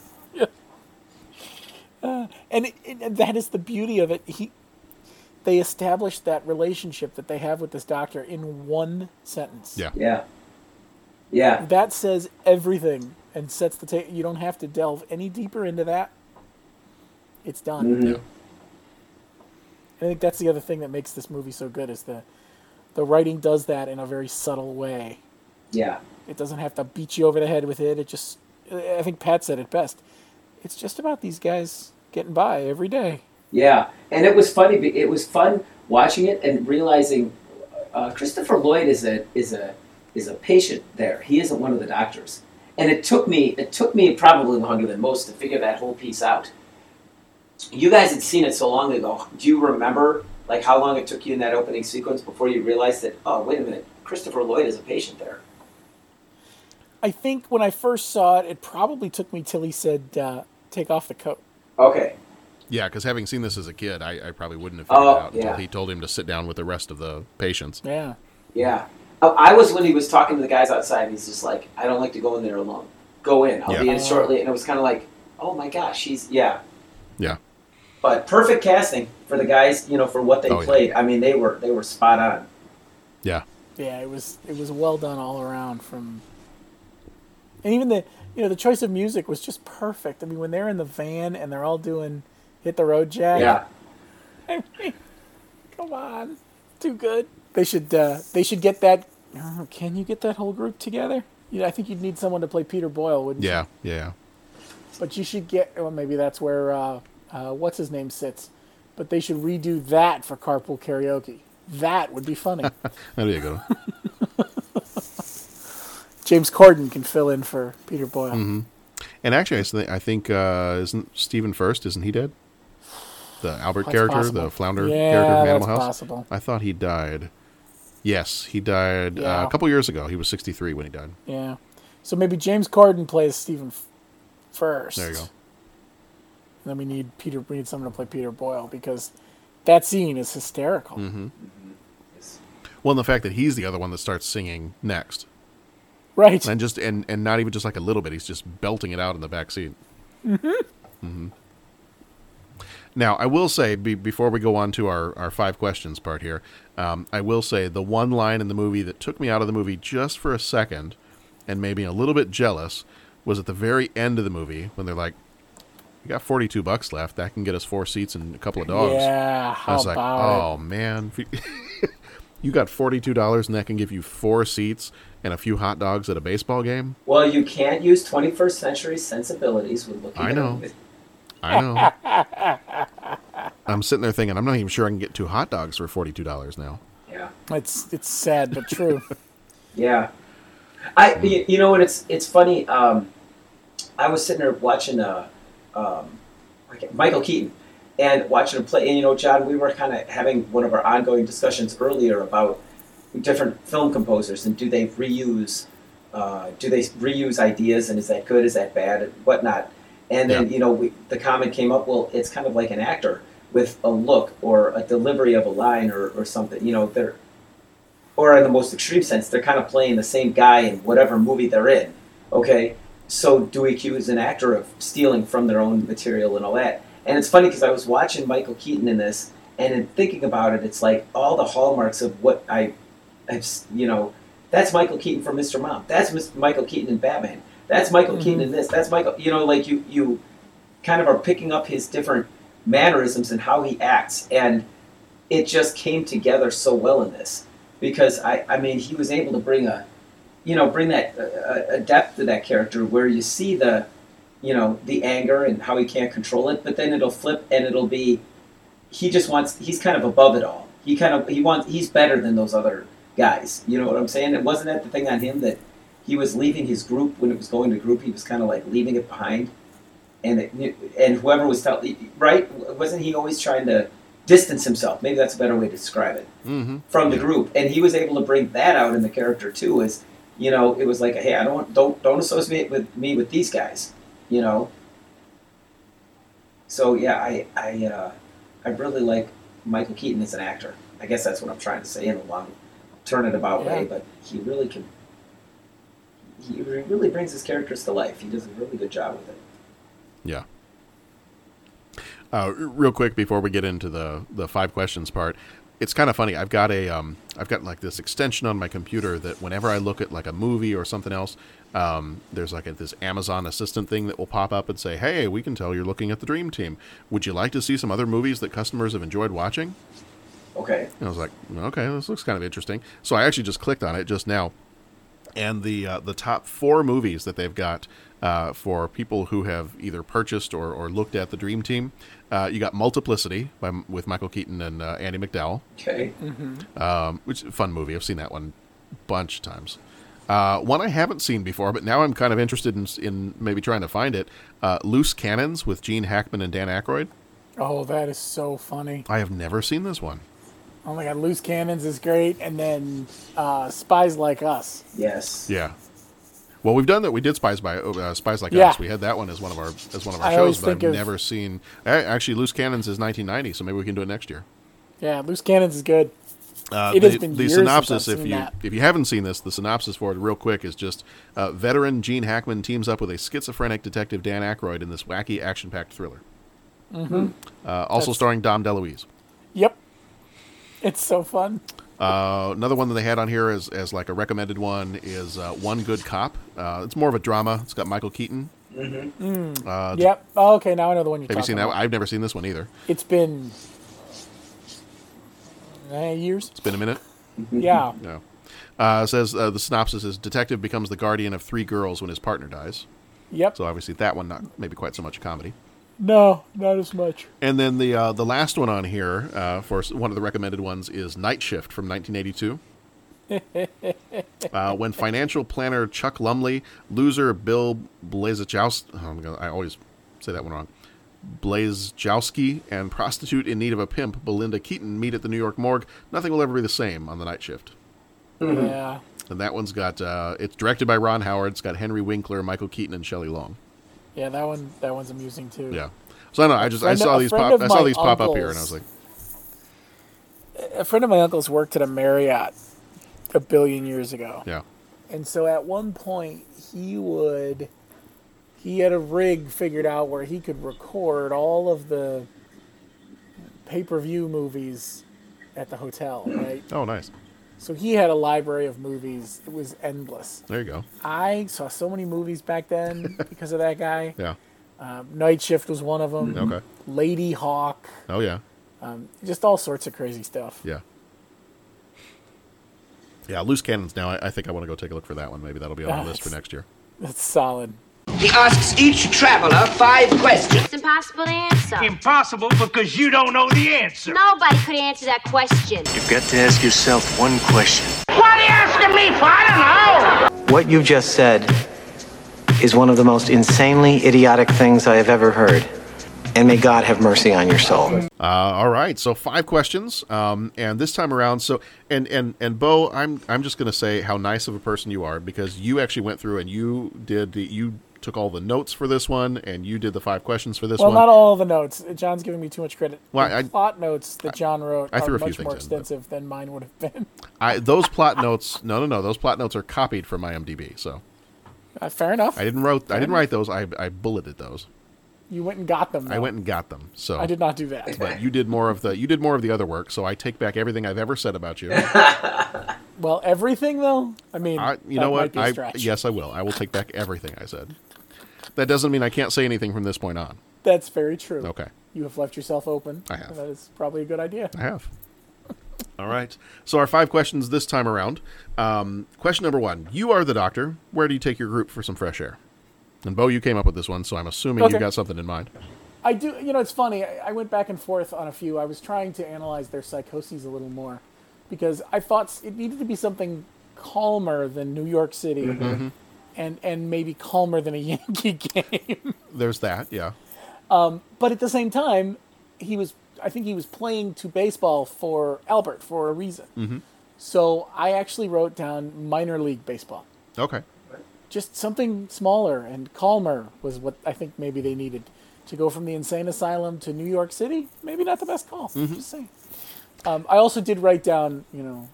Uh, and, it, it- and that is the beauty of it. He, they established that relationship that they have with this doctor in one sentence.
Yeah.
Yeah. Yeah.
That says everything and sets the table. You don't have to delve any deeper into that. It's done.
Mhm.
Yeah.
I think that's the other thing that makes this movie so good is the the writing does that in a very subtle way.
Yeah.
It doesn't have to beat you over the head with it. It just I think Pat said it best. It's just about these guys getting by every day.
Yeah, and it was funny. It was fun watching it and realizing uh, Christopher Lloyd is a is a is a patient there. He isn't one of the doctors, and it took me it took me probably longer than most to figure that whole piece out. You guys had seen it so long ago. Do you remember like how long it took you in that opening sequence before you realized that oh wait a minute, Christopher Lloyd is a patient there?
I think when I first saw it, it probably took me till he said, uh, "Take off the coat."
Okay.
Yeah, because having seen this as a kid, I, I probably wouldn't have figured
Oh,
it out until he told him to sit down with the rest of the patients.
Yeah.
Yeah. I, I was when he was talking to the guys outside. and He's just like, I don't like to go in there alone. Go in. I'll be in shortly. And it was kind of like, oh my gosh, he's yeah.
Yeah.
But perfect casting for the guys, you know, for what they
Oh, yeah.
played. I mean, they were they were spot on.
Yeah.
Yeah, it was it was well done all around from and even the you know the choice of music was just perfect. I mean when they're in the van and they're all doing hit the road jack.
Yeah.
I mean, come on. Too good. They should uh, they should get that uh, can you get that whole group together? You know, I think you'd need someone to play Peter Boyle, wouldn't
you? Yeah,
yeah. But you should get well maybe that's where uh, uh, what's his name sits. But they should redo that for carpool karaoke. That would be funny.
That'd be a good one.
James Corden can fill in for Peter Boyle.
hmm And actually, I thi- I think uh, isn't Stephen Furst? Isn't he dead? The Albert
That's
character,
possible.
the flounder
Yeah,
character from Animal House.
possible.
I thought he died. Yes, he died uh, a couple years ago. He was 63 when he died.
Yeah. So maybe James Corden plays Stephen F- Furst.
There you go.
Then we need Peter. We need someone to play Peter Boyle because that scene is hysterical.
hmm Well, and the fact that he's the other one that starts singing next,
Right.
and just and and not even just like a little bit, he's just belting it out in the back seat.
Mm-hmm.
hmm Now, I will say be, before we go on to our, our five questions part here, um, I will say the one line in the movie that took me out of the movie just for a second and made me a little bit jealous was at the very end of the movie when they're like, "We got forty two bucks left. That can get us four seats and a couple of dogs."
Yeah,
I was
how
like,
about
"Oh man." You got forty two dollars and that can give you four seats and a few hot dogs at a baseball game.
Well, you can't use 21st century sensibilities with looking
I know.
it.
I know. I'm sitting there thinking, I'm not even sure I can get two hot dogs for forty two dollars now.
Yeah.
It's it's sad but true.
Yeah, I you, you know what it's it's funny. Um, I was sitting there watching uh, um, Michael Keaton and watching him play. And you know, John, we were kind of having one of our ongoing discussions earlier about different film composers and do they reuse uh, do they reuse ideas and is that good? Is that bad? And whatnot. And then
Yeah.
you know we, the comment came up. Well, it's kind of like an actor with a look or a delivery of a line or, or something. You know, they're or in the most extreme sense, they're kind of playing the same guy in whatever movie they're in. Okay, so do we accuse an actor of stealing from their own material and all that? And it's funny because I was watching Michael Keaton in this, and in thinking about it, it's like all the hallmarks of what I, I've, you know, that's Michael Keaton from Mr. Mom. That's Mr. Michael Keaton in Batman. That's Michael Keaton mm-hmm. in this. That's Michael. You know, like you you kind of are picking up his different mannerisms and how he acts, and it just came together so well in this because I, I mean he was able to bring a you know bring that a, a depth to that character where you see the you know the anger and how he can't control it but then it'll flip and it'll be he just wants he's kind of above it all he kind of he wants he's better than those other guys you know what i'm saying it wasn't that the thing on him that he was leaving his group when it was going to group he was kind of like leaving it behind and it, and whoever was telling right wasn't he always trying to distance himself maybe that's a better way to describe it
Mm-hmm.
from the group, and he was able to bring that out in the character too. Is you know, it was like, hey, I don't want, don't don't associate with me with these guys, you know. So yeah, I I uh, I really like Michael Keaton as an actor. I guess that's what I'm trying to say in a long, turn it about way. But he really can. He really brings his characters to life. He does a really good job with it.
Yeah. Uh, real quick before we get into the the five questions part, it's kind of funny. I've got a um, I've got like this extension on my computer that whenever I look at like a movie or something else, um, there's like a, this Amazon Assistant thing that will pop up and say, "Hey, we can tell you're looking at the Dream Team. Would you like to see some other movies that customers have enjoyed watching?"
Okay.
And I was like, "Okay, this looks kind of interesting." So I actually just clicked on it just now, and the uh, the top four movies that they've got uh, for people who have either purchased or, or looked at the Dream Team. Uh, you got Multiplicity by, with Michael Keaton and uh, Andie MacDowell,
Okay.
Mm-hmm.
um, which is a fun movie. I've seen that one a bunch of times. Uh, one I haven't seen before, but now I'm kind of interested in, in maybe trying to find it. Uh, Loose Cannons with Gene Hackman and Dan Aykroyd.
Oh, that is so funny.
I have never seen this one.
Oh my god, Loose Cannons is great, and then uh, Spies Like Us.
Yes.
Yeah. Well, we've done that. We did Spies by uh, Spies Like
Yeah.
Us. We had that one as one of our as one of our
I
shows, but I've
of-
never seen. Actually, Loose Cannons is 1990, so maybe we can do it next year.
Yeah, Loose Cannons is good.
Uh,
It
the,
has been
the
years since
synopsis,
I've
if
seen
you
that.
if you haven't seen this, the synopsis for it, real quick, is just uh, veteran Gene Hackman teams up with a schizophrenic detective Dan Aykroyd in this wacky action-packed thriller.
Mhm.
Uh, also
That's-
starring Dom DeLuise.
Yep. It's so fun.
Uh, another one that they had on here as, as like a recommended one is uh, One Good Cop. Uh, it's more of a drama. It's got Michael Keaton.
Mm-hmm.
Mm.
Uh,
yep. Oh, okay, now I know the one you're
Have you seen that?
about.
one? I've never seen this one either.
It's been eh, years.
It's been a minute.
Yeah.
No. Uh, says uh, the synopsis is detective becomes the guardian of three girls when his partner dies.
Yep.
So obviously that one not maybe quite so much a comedy.
No, not as much.
And then the uh, the last one on here uh, for one of the recommended ones is Night Shift from 1982. Uh, when financial planner Chuck Lumley, loser Bill Blazejowski, oh, I always say that one wrong, Blazejowski, and prostitute in need of a pimp Belinda Keaton meet at the New York morgue, nothing will ever be the same on the night shift.
Yeah.
And that one's got, uh, it's directed by Ron Howard. It's got Henry Winkler, Michael Keaton, and Shelley Long.
Yeah, that one. That one's amusing too.
Yeah. So I know. I just I saw these pop. I saw these pop up here, and I was like,
A friend of my uncle's worked at a Marriott a billion years ago.
yeah.
And so at one point he would he had a rig figured out where he could record all of the pay-per-view movies at the hotel, right?
Oh, nice.
So he had a library of movies. It was endless.
There you go.
I saw so many movies back then because of that guy.
Yeah.
Um, Night Shift was one of them.
Okay.
Ladyhawke.
Oh yeah.
Um, just all sorts of crazy stuff.
Yeah. Yeah, loose cannons. Now, I, I think I want to go take a look for that one. Maybe that'll be on the list for next year.
That's solid.
He asks each traveler five questions.
It's impossible to answer.
Impossible because you don't know the answer.
Nobody could answer that question.
You've got to ask yourself one question.
What are you asking me for? I don't know.
What you've just said is one of the most insanely idiotic things I have ever heard. And may God have mercy on your soul.
Uh, all right, so five questions, um, and this time around, so and and and Bo, I'm I'm just gonna say how nice of a person you are because you actually went through and you did the you took all the notes for this one and you did the five questions for this
well,
one.
Well, not all the notes. John's giving me too much credit.
Well,
the
I-
plot notes that John wrote
I threw
are much more
in,
extensive than mine would have been.
I, those plot notes, no, no, no, those plot notes are copied from IMDb. So
Uh, fair enough.
I didn't wrote, I didn't
enough.
write those. I I bulleted those.
You went and got them.
I
though.
went and got them. So
I did not do that.
But you did more of the you did more of the other work. So I take back everything I've ever said about you.
Well, everything though. I mean,
I, you know what? I yes, I will. I will take back everything I said. That doesn't mean I can't say anything from this point on.
That's very true.
Okay.
You have left yourself open.
I have.
That is probably a good idea.
I have. All right. So our five questions this time around. Um, question number one: You are the doctor. Where do you take your group for some fresh air? And Bo, you came up with this one, so I'm assuming you
Okay.
got something in mind.
I do. You know, it's funny. I, I went back and forth on a few. I was trying to analyze their psychoses a little more because I thought it needed to be something calmer than New York City,
Mhm.
And and maybe calmer than a Yankee game.
There's that. Yeah.
Um, but at the same time, he was. I think he was playing to baseball for Albert for a reason.
Mm-hmm.
So I actually wrote down minor league baseball.
Okay.
Just something smaller and calmer was what I think maybe they needed to go from the insane asylum to New York City. Maybe not the best call.
Mhm.
Just saying. Um, I also did write down, you know,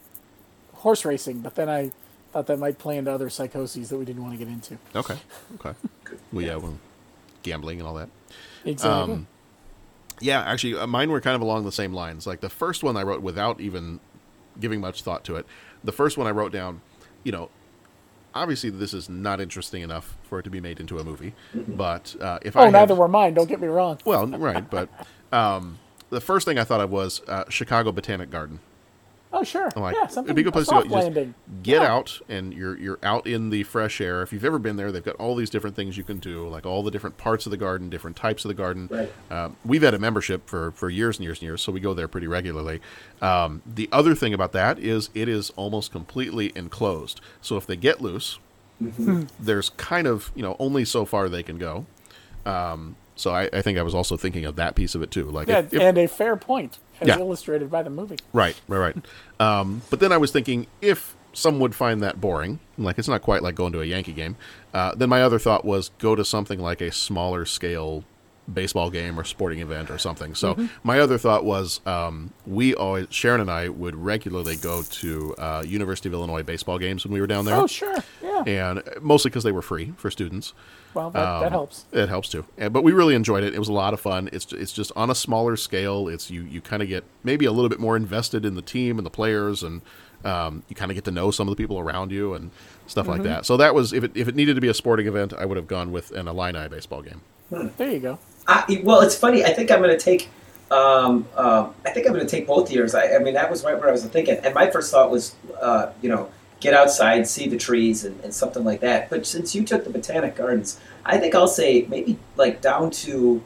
horse racing, but then I thought that might play into other psychoses that we didn't want to get into.
Okay. Okay. well, yeah, gambling and all that.
Exactly.
Um, yeah, actually, uh, mine were kind of along the same lines. Like the first one I wrote without even giving much thought to it. The first one I wrote down, you know, obviously this is not interesting enough for it to be made into a movie. But uh, if I
oh,
have-
neither were mine. Don't get me wrong.
well, right, but um, the first thing I thought of was uh, Chicago Botanic Garden.
Oh sure,
I'm like,
yeah, something
it'd be a good place to go. Just get
Yeah.
out and you're you're out in the fresh air. If you've ever been there, they've got all these different things you can do, like all the different parts of the garden, different types of the garden.
Right.
Um, we've had a membership for for years and years and years, so we go there pretty regularly. Um, the other thing about that is it is almost completely enclosed. So if they get loose,
Mhm.
there's kind of you know only so far they can go. Um, so I, I think I was also thinking of that piece of it too. Like
Yeah,
if- if-
and a fair point, as
Yeah.
illustrated by the movie.
Right, right, right. Um, but then I was thinking if some would find that boring, like it's not quite like going to a Yankee game, uh, then my other thought was go to something like a smaller scale baseball game or sporting event or something. So
Mhm.
my other thought was um, we always Sharon and I would regularly go to uh, University of Illinois baseball games when we were down there.
Oh sure, yeah.
And mostly because they were free for students.
Well, that- that helps.
It helps too. And, but we really enjoyed it. It was a lot of fun. It's it's just on a smaller scale. It's you you kind of get maybe a little bit more invested in the team and the players, and um, you kind of get to know some of the people around you and stuff like
Mhm.
that. So that was if it if it needed to be a sporting event, I would have gone with an Illini baseball game.
There you go.
I, well, it's funny. I think I'm going to take. Um, um, I think I'm going to take both years. I, I mean, that was right where I was thinking. And my first thought was, uh, you know, get outside, see the trees, and, and something like that. But since you took the Botanic Gardens, I think I'll say maybe like down to,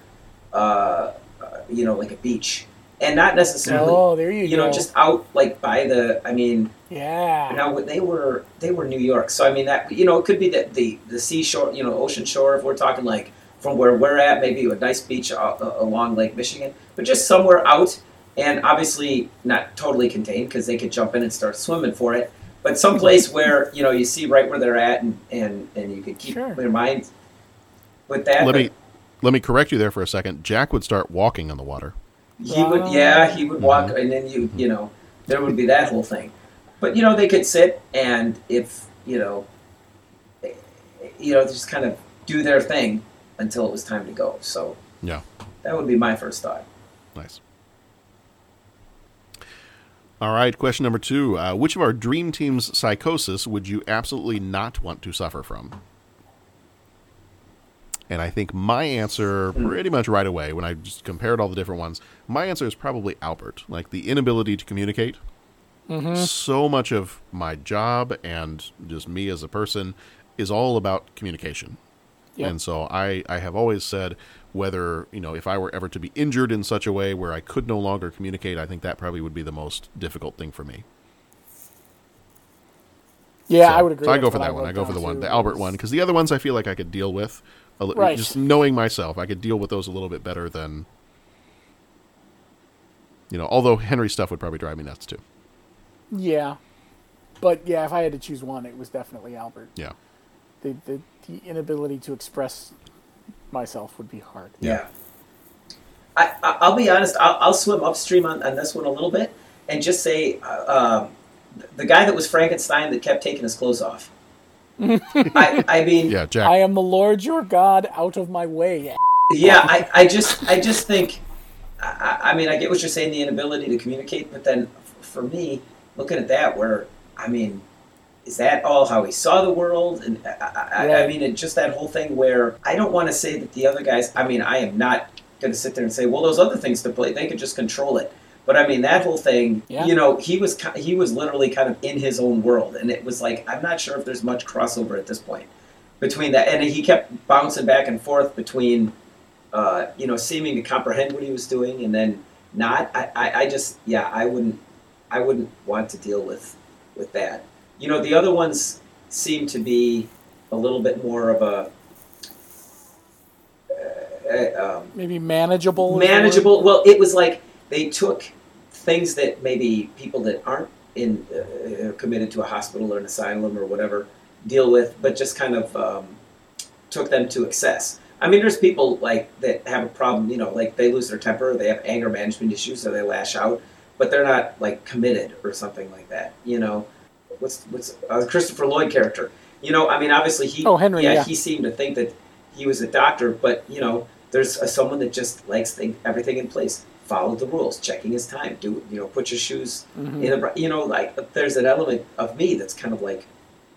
uh, uh, you know, like a beach, and not necessarily.
Oh, there you
know,
go.
just out like by the. I mean,
Yeah.
now they were they were New York, so I mean that you know it could be that the the seashore, you know, ocean shore. If we're talking like from where we're at, maybe a nice beach uh, uh, along Lake Michigan, but just somewhere out, and obviously not totally contained because they could jump in and start swimming for it. But someplace where you know you see right where they're at, and and, and you could keep your mind with that.
let
but
me let me correct you there for a second. Jack would start walking on the water.
he would, yeah, he would walk, and then you you know there would be that whole thing. But you know they could sit, and if you know, eh, you know, just kind of do their thing until it was time to go. So
Yeah.
that would be my first thought.
Nice. All right, question number two. Uh, which of our dream team's psychosis would you absolutely not want to suffer from? And I think my answer, pretty much right away, when I just compared all the different ones, my answer is probably Albert. Like the inability to communicate.
Mhm.
So much of my job and just me as a person is all about communication.
Yep.
And so I, I have always said whether, you know, if I were ever to be injured in such a way where I could no longer communicate, I think that probably would be the most difficult thing for me.
Yeah,
So-
I would agree.
So I go for that one. I go for the one, the Albert one, because the other ones I feel like I could deal with. A li-
Right.
Just knowing myself, I could deal with those a little bit better than, you know. Although Henry stuff would probably drive me nuts too.
Yeah, but yeah, if I had to choose one, it was definitely Albert.
Yeah.
The the, the inability to express myself would be hard.
Yeah. I, I I'll be honest. I'll, I'll swim upstream on, on this one a little bit and just say uh, um, the guy that was Frankenstein that kept taking his clothes off. I, I mean,
yeah, Jack.
I am the Lord your God. Out of my way.
yeah, I, I just I just think I, I mean I get what you're saying the inability to communicate, but then for me looking at that where I mean is that all how he saw the world? And I, I, I mean it just that whole thing where I don't want to say that the other guys I mean I am not going to sit there and say well those other things to play they could just control it. But I mean that whole thing
Yeah.
you know he was he was literally kind of in his own world. And it was like I'm not sure if there's much crossover at this point between that. And he kept bouncing back and forth between uh, you know seeming to comprehend what he was doing and then not. I, I, I just yeah I wouldn't I wouldn't want to deal with with that you know the other ones seem to be a little bit more of a uh, uh, um,
Maybe manageable.
manageable. Well, it was like they took things that maybe people that aren't in uh, committed to a hospital or an asylum or whatever deal with, but just kind of um, took them to excess. I mean, there's people like that have a problem. You know, like they lose their temper, they have anger management issues, so they lash out, but they're not like committed or something like that. You know, what's what's uh, Christopher Lloyd character? You know, I mean, obviously he.
Oh, Henry, yeah.
he seemed to think that he was a doctor, but you know, there's a, someone that just likes thing, everything in place, follow the rules, checking his time, do you know, put your shoes
Mhm.
in the you know, like there's an element of me that's kind of like,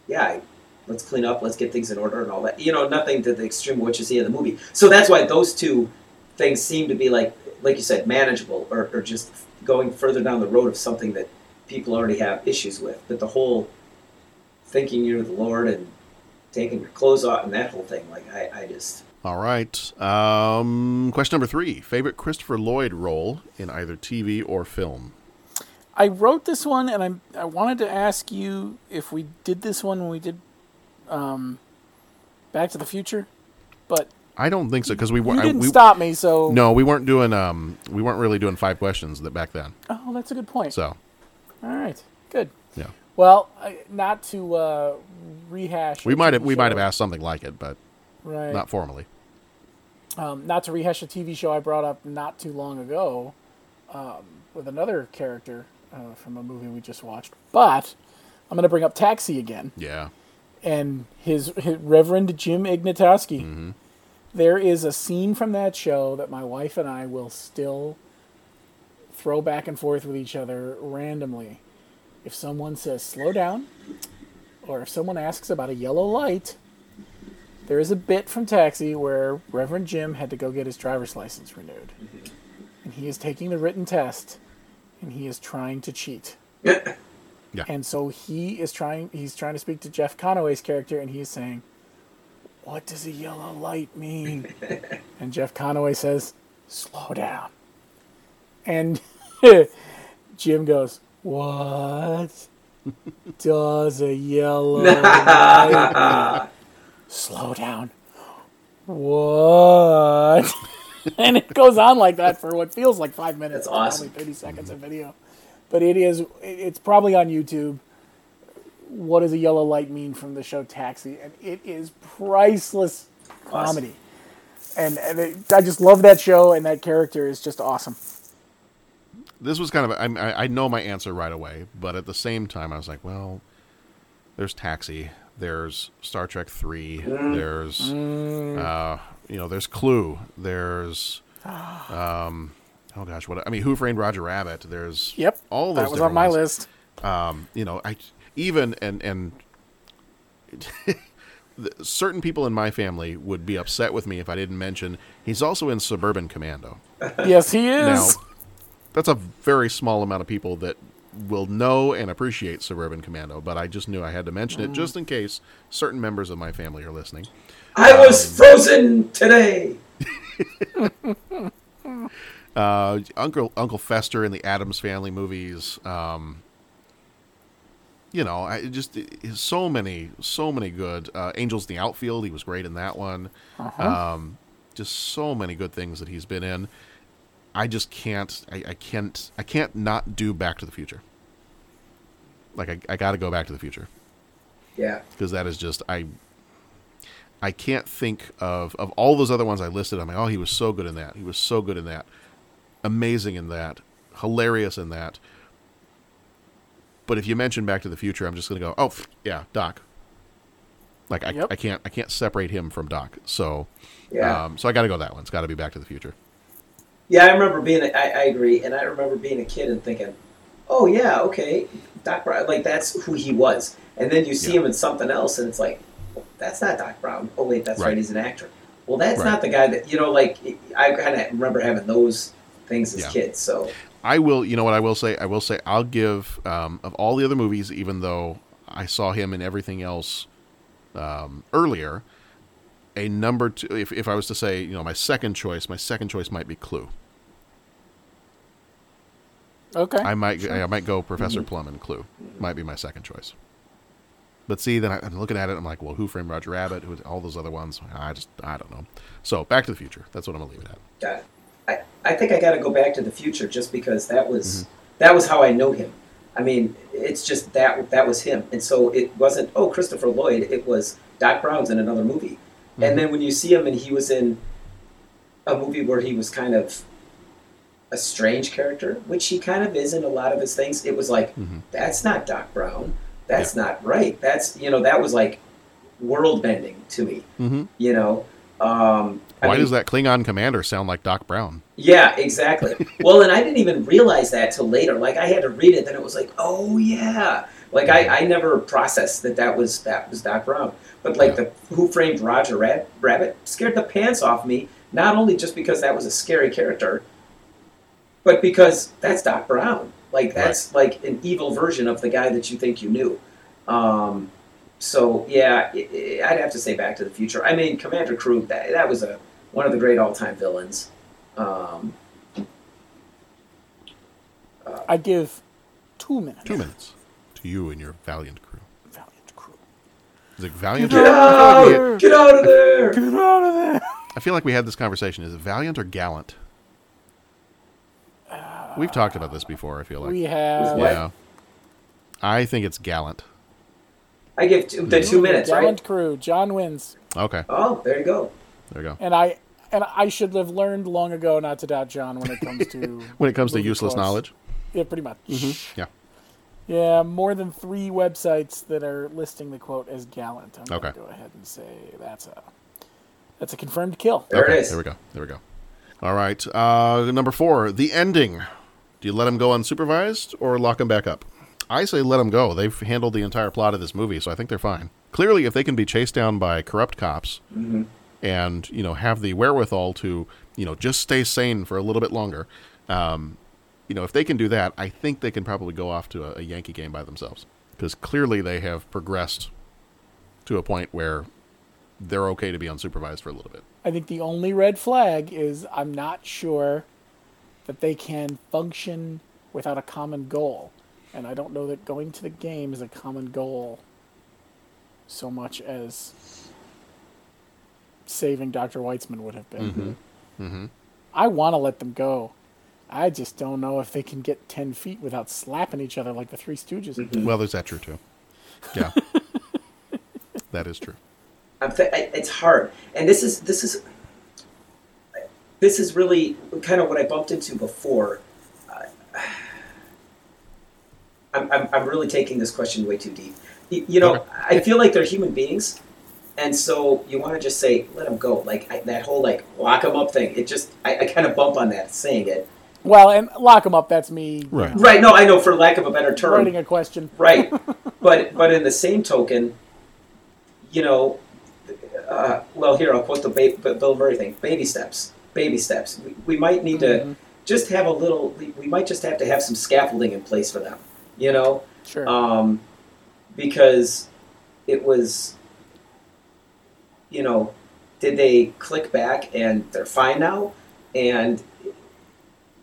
yeah, I, let's clean up, let's get things in order and all that. You know, nothing to the extreme of what you see in the movie. So that's why those two things seem to be like, like you said, manageable or, or just going further down the road of something that people already have issues with. But the whole thinking you're the Lord and taking your clothes off and that whole thing, like I, I just
All right. Um, question number three: favorite Christopher Lloyd role in either TV or film?
I wrote this one, and I I wanted to ask you if we did this one when we did um, Back to the Future, but
I don't think so because we weren't.
didn't
we,
stop me. So
No, we weren't doing. Um, we weren't really doing five questions that back then.
Oh, that's a good point.
So
all right, good.
yeah,
Well, not to uh, rehash.
we might have we might have asked something like it, but
Right.
not formally.
um, not to rehash a TV show I brought up not too long ago um, with another character uh, from a movie we just watched, but I'm going to bring up Taxi again
Yeah.
and his, his Reverend Jim Ignatowski.
Mm-hmm.
There is a scene from that show that my wife and I will still throw back and forth with each other randomly. If someone says slow down, or if someone asks about a yellow light, there is a bit from Taxi where Reverend Jim had to go get his driver's license renewed. Mm-hmm. And he is taking the written test and he is trying to cheat.
Yeah.
And so he is trying he's trying to speak to Jeff Conaway's character and he is saying, What does a yellow light mean? and Jeff Conaway says, Slow down. And Jim goes, What does a yellow light mean? Slow down. What? and it goes on like that for what feels like five minutes.
That's awesome.
Only 30 seconds of video. But it is, it's probably on YouTube. What does a yellow light mean from the show Taxi? And it is priceless comedy. And, and it, I just love that show, and that character is just awesome.
This was kind of. I know my answer right away, but at the same time, I was like, well, there's Taxi, there's Star Trek Three,
Mm.
there's,
Mm.
uh, you know, there's Clue, there's, um, oh gosh, what I mean, Who Framed Roger Rabbit? There's
Yep,
all
that
those.
was on my
ones.
list.
Um, you know, I even and and. Certain people in my family would be upset with me if I didn't mention he's also in Suburban Commando.
Yes, he is.
Now, that's a very small amount of people that will know and appreciate Suburban Commando, but I just knew I had to mention it
Mm.
just in case certain members of my family are listening.
I was frozen today.
Uh, Uncle Uncle Fester in the Addams Family movies. Um, you know, I it just it- so many, so many good. Uh, Angels in the Outfield, he was great in that one.
Uh-huh.
Um, just so many good things that he's been in. I just can't, I, I can't, I can't not do Back to the Future. Like I, I got to go Back to the Future
Yeah.
because that is just I. I can't think of of all those other ones I listed. I'm like, oh, he was so good in that. He was so good in that. Amazing in that. Hilarious in that. But if you mention Back to the Future, I'm just going to go, oh, yeah, Doc. Like I, I can't I can't separate him from Doc. So
Yeah.
um, so I got to go that one. It's got to be Back to the Future.
Yeah, I remember being. A, I, I agree, and I remember being a kid and thinking, "Oh yeah, okay, Doc Brown." Like that's who he was, and then you see him in something else, and it's like, well, "That's not Doc Brown." Oh wait, that's right.
Right.
He's an actor. Well, that's
Right.
not the guy that you know. Like I kind of remember having those things as
Yeah.
kids. So
I will. You know what I will say? I will say I'll give um, of all the other movies, even though I saw him in everything else um, earlier. A number two. If if I was to say, you know, my second choice, my second choice might be Clue.
Okay.
I might
sure.
I might go Professor
Mhm.
Plum and Clue. Might be my second choice. But see, then I, I'm looking at it. I'm like, well, Who Framed Roger Rabbit? Who, all those other ones. I just I don't know. So Back to the Future. That's what I'm gonna leave it at.
Got. I, I think I got to go back to the future just because that was that was how I know him. I mean, it's just that that was him, and so it wasn't oh Christopher Lloyd. It was Doc Brown's in another movie, and then when you see him and he was in a movie where he was kind of a strange character, which he kind of is in a lot of his things. It was like that's not Doc Brown. That's not right. That's you know that was like world bending to me.
Mm-hmm.
You know. Um, I
Why
mean-
does that Klingon commander sound like Doc Brown?
yeah, exactly. well, and I didn't even realize that till later. Like I had to read it, then it was like, oh yeah. Like I, I never processed that that was that was Doc Brown. But like the Who Framed Roger Rab- Rabbit scared the pants off me. Not only just because that was a scary character, but because that's Doc Brown. Like that's like an evil version of the guy that you think you knew. Um, so yeah, i i I'd have to say Back to the Future. I mean, Commander Kruge. That, that was a one of the great all-time villains. Um,
I give two minutes.
Two minutes to you and your valiant crew.
Valiant crew.
Is it valiant?
Get
or-
out!
I feel like we-
Get out of there!
Get out of there!
I feel like we had this conversation. Is it valiant or gallant? We've talked about this before. I feel like
We have.
Yeah. I think it's gallant.
I give two, the two minutes,
Gallant
right?
crew. John wins.
Okay.
Oh, there you go.
There you go.
And I and I should have learned long ago not to doubt John when it comes to
When it comes to useless
quotes.
knowledge.
Yeah, pretty much.
Mhm. Yeah.
Yeah, more than three websites that are listing the quote as gallant. I'm
Okay.
go ahead and say that's a that's a confirmed kill.
okay, There we go. There we go. All right. Uh, number four, the ending. Do you let him go unsupervised or lock him back up? I say let them go. They've handled the entire plot of this movie, so I think they're fine. Clearly, if they can be chased down by corrupt cops
Mhm.
and you know have the wherewithal to you know just stay sane for a little bit longer, um, you know if they can do that, I think they can probably go off to a, a Yankee game by themselves because clearly they have progressed to a point where they're okay to be unsupervised for a little bit.
I think the only red flag is I'm not sure that they can function without a common goal. And I don't know that going to the game is a common goal so much as saving Dr. Weitzman would have been.
Mm-hmm. Mm-hmm.
I want to let them go. I just don't know if they can get 10 feet without slapping each other like the Three Stooges. did.
Well, there's that true too. Yeah, that is true.
I'm th- I, it's hard, and this is this is this is really kind of what I bumped into before. Uh, I'm, I'm I'm really taking this question way too deep. You, you know, I feel like they're human beings, and so you want to just say let them go. Like I, that whole like lock them up thing. It just I, I kind of bump on that saying it.
Well, and lock them up, that's me.
Right.
Right. No, I know for lack of a better term.
Writing a question.
Right. but but in the same token, you know, uh, well here I'll quote the ba- Bill Murray thing: baby steps, baby steps. We, we might need to just have a little. We, we might just have to have some scaffolding in place for them. You know.
Sure.
Um, because it was. You know, did they click back and they're fine now? And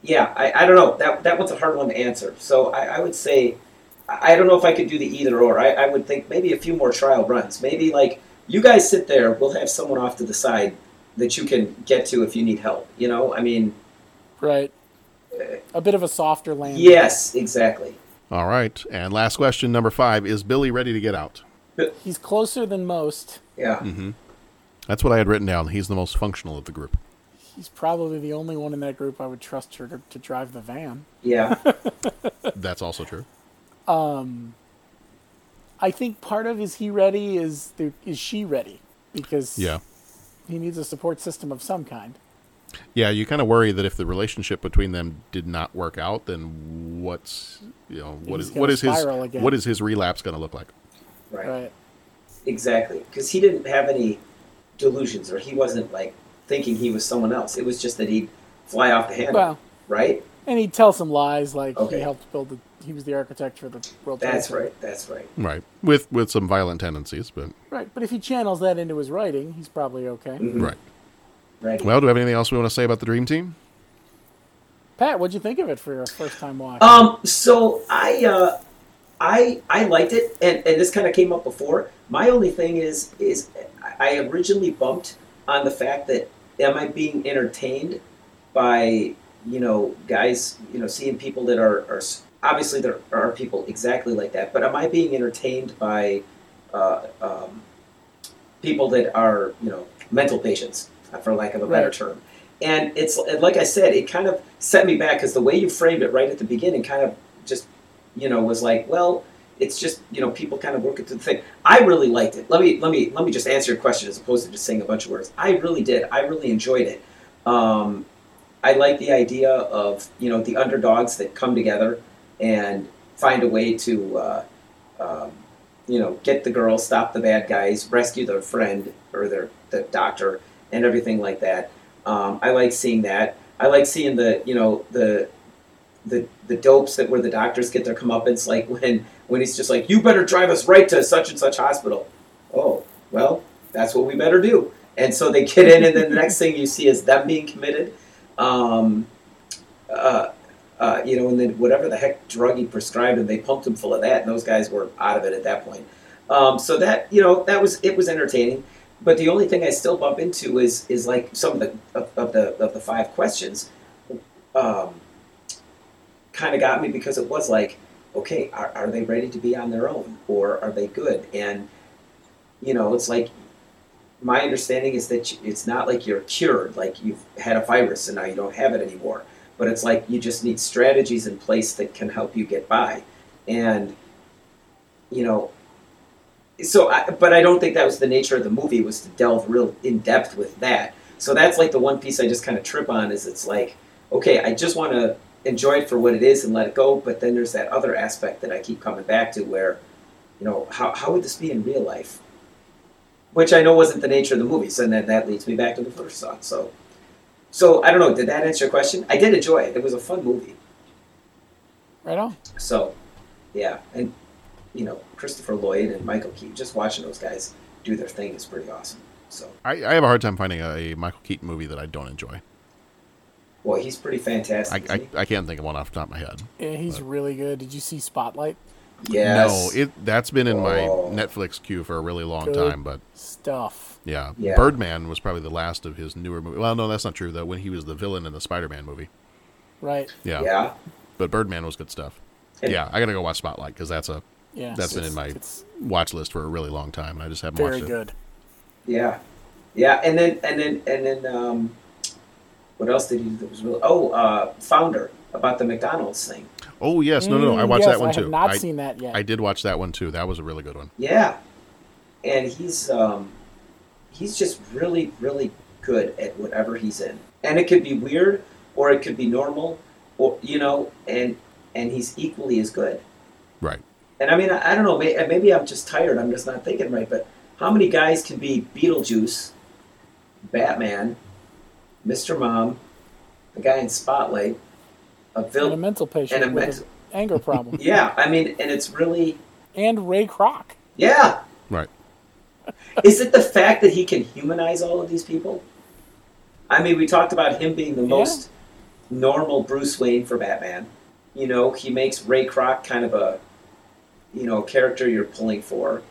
yeah, I, I don't know. That that one's a hard one to answer. So I, I would say I I don't know if I could do the either or. I, I would think maybe a few more trial runs. Maybe like you guys sit there, we'll have someone off to the side that you can get to if you need help. You know, I mean,
Right. A bit of a softer landing.
yes, exactly.
All right, and last question, number five: Is Billy ready to get out?
He's closer than most.
Yeah.
Mm-hmm. That's what I had written down. He's the most functional of the group.
He's probably the only one in that group I would trust her to, to drive the van.
Yeah.
That's also true.
Um, I think part of is he ready is the, is she ready because
Yeah.
He needs a support system of some kind.
Yeah, you kind of worry that if the relationship between them did not work out, then what's you know what
He's
is what is his
again.
what is his relapse going to look like?
Right.
Right.
Exactly. Because he didn't have any delusions, or he wasn't like thinking he was someone else. It was just that he'd fly off the handle.
Well,
right.
and he'd tell some lies like
Okay.
he helped build the he was the architect for the World
That's
Center.
right. That's right.
Right, with with some violent tendencies, but
Right, but if he channels that into his writing, he's probably okay.
Mm-hmm.
right.
Right.
Well, do we have anything else we want to say about the Dream Team?
Pat, what'd you think of it for your first time watch?
Um, so I, uh, I, I liked it, and, and this kind of came up before. My only thing is, is I originally bumped on the fact that am I being entertained by, you know, guys, you know, seeing people that are, are s- obviously there are people exactly like that, but am I being entertained by, uh, um, people that are, you know, mental patients, for lack of a better
Right.
term. And it's like I said, it kind of set me back because the way you framed it right at the beginning kind of just, you know, was like, well, it's just you know people kind of working through the thing. I really liked it. Let me let me let me just answer your question as opposed to just saying a bunch of words. I really did. I really enjoyed it. Um, I like the idea of you know the underdogs that come together and find a way to uh, um, you know get the girl, stop the bad guys, rescue their friend or their the doctor, and everything like that. Um, I like seeing that. I like seeing the you know the the the dopes that where the doctors get their comeuppance, like when when he's just like, "You better drive us right to such and such hospital." Oh, well, that's what we better do. And so they get in, and then the next thing you see is them being committed. Um, uh, uh, you know, and then whatever the heck drug he prescribed, and they pumped him full of that, and those guys were out of it at that point. Um, so that you know, that was it was entertaining. But the only thing I still bump into is is like some of the of, of the of the five questions, um, kind of got me because it was like, okay, are, are they ready to be on their own, or are they good? And you know, it's like my understanding is that it's not like you're cured, like you've had a virus and now you don't have it anymore. But it's like you just need strategies in place that can help you get by. And, you know, so, I, but I don't think that was the nature of the movie was to delve real in depth with that. So that's like the one piece I just kind of trip on is it's like, okay, I just want to enjoy it for what it is and let it go. But then there's that other aspect that I keep coming back to where, you know, how, how would this be in real life? which I know wasn't the nature of the movie. So then that leads me back to the first thought. So, so I don't know. Did that answer your question? I did enjoy it. It was a fun movie.
Right on.
So, yeah, and you know Christopher Lloyd and Michael Keaton. Just watching those guys do their thing is pretty awesome. So,
I, I have a hard time finding a, a Michael Keaton movie that I don't enjoy.
Well, he's pretty fantastic.
I,
isn't
I, I can't think of one off the top of my head.
Yeah, he's really good. Did you see Spotlight?
Yes.
No, it that's been in my
Oh.
Netflix queue for a really long
Good
time, but
stuff.
Yeah.
Yeah.
Birdman was probably the last of his newer movie. Well, no, that's not true though. When he was the villain in the Spider-Man movie,
Right.
yeah,
Yeah.
But Birdman was good stuff.
And-
yeah, I gotta go watch Spotlight because that's a
Yeah,
that's been in my watch list for a really long time, and I just haven't watched it.
Very good.
Yeah, yeah, and then and then and then um, what else did he do that was really? Oh, uh, Founder about the McDonald's thing.
Oh yes, no, no, no. I
Mm,
watched
yes,
that one
I have
too.
not
I,
seen that yet.
I did watch that one too. That was a really good one.
Yeah, and he's um, he's just really really good at whatever he's in, and it could be weird or it could be normal, or you know, and and he's equally as good.
Right.
And I mean, I, I don't know. Maybe, maybe I'm just tired. I'm just not thinking right. But how many guys can be Beetlejuice, Batman, Mr. Mom, the guy in Spotlight, a
And a mental patient
and a
with
mental?
an anger problem.
Yeah, I mean, and it's really
And Ray Kroc.
yeah.
Right.
Is it the fact that he can humanize all of these people? I mean, we talked about him being the most normal Bruce Wayne for Batman. You know, he makes Ray Kroc kind of a, you know, character you're pulling for.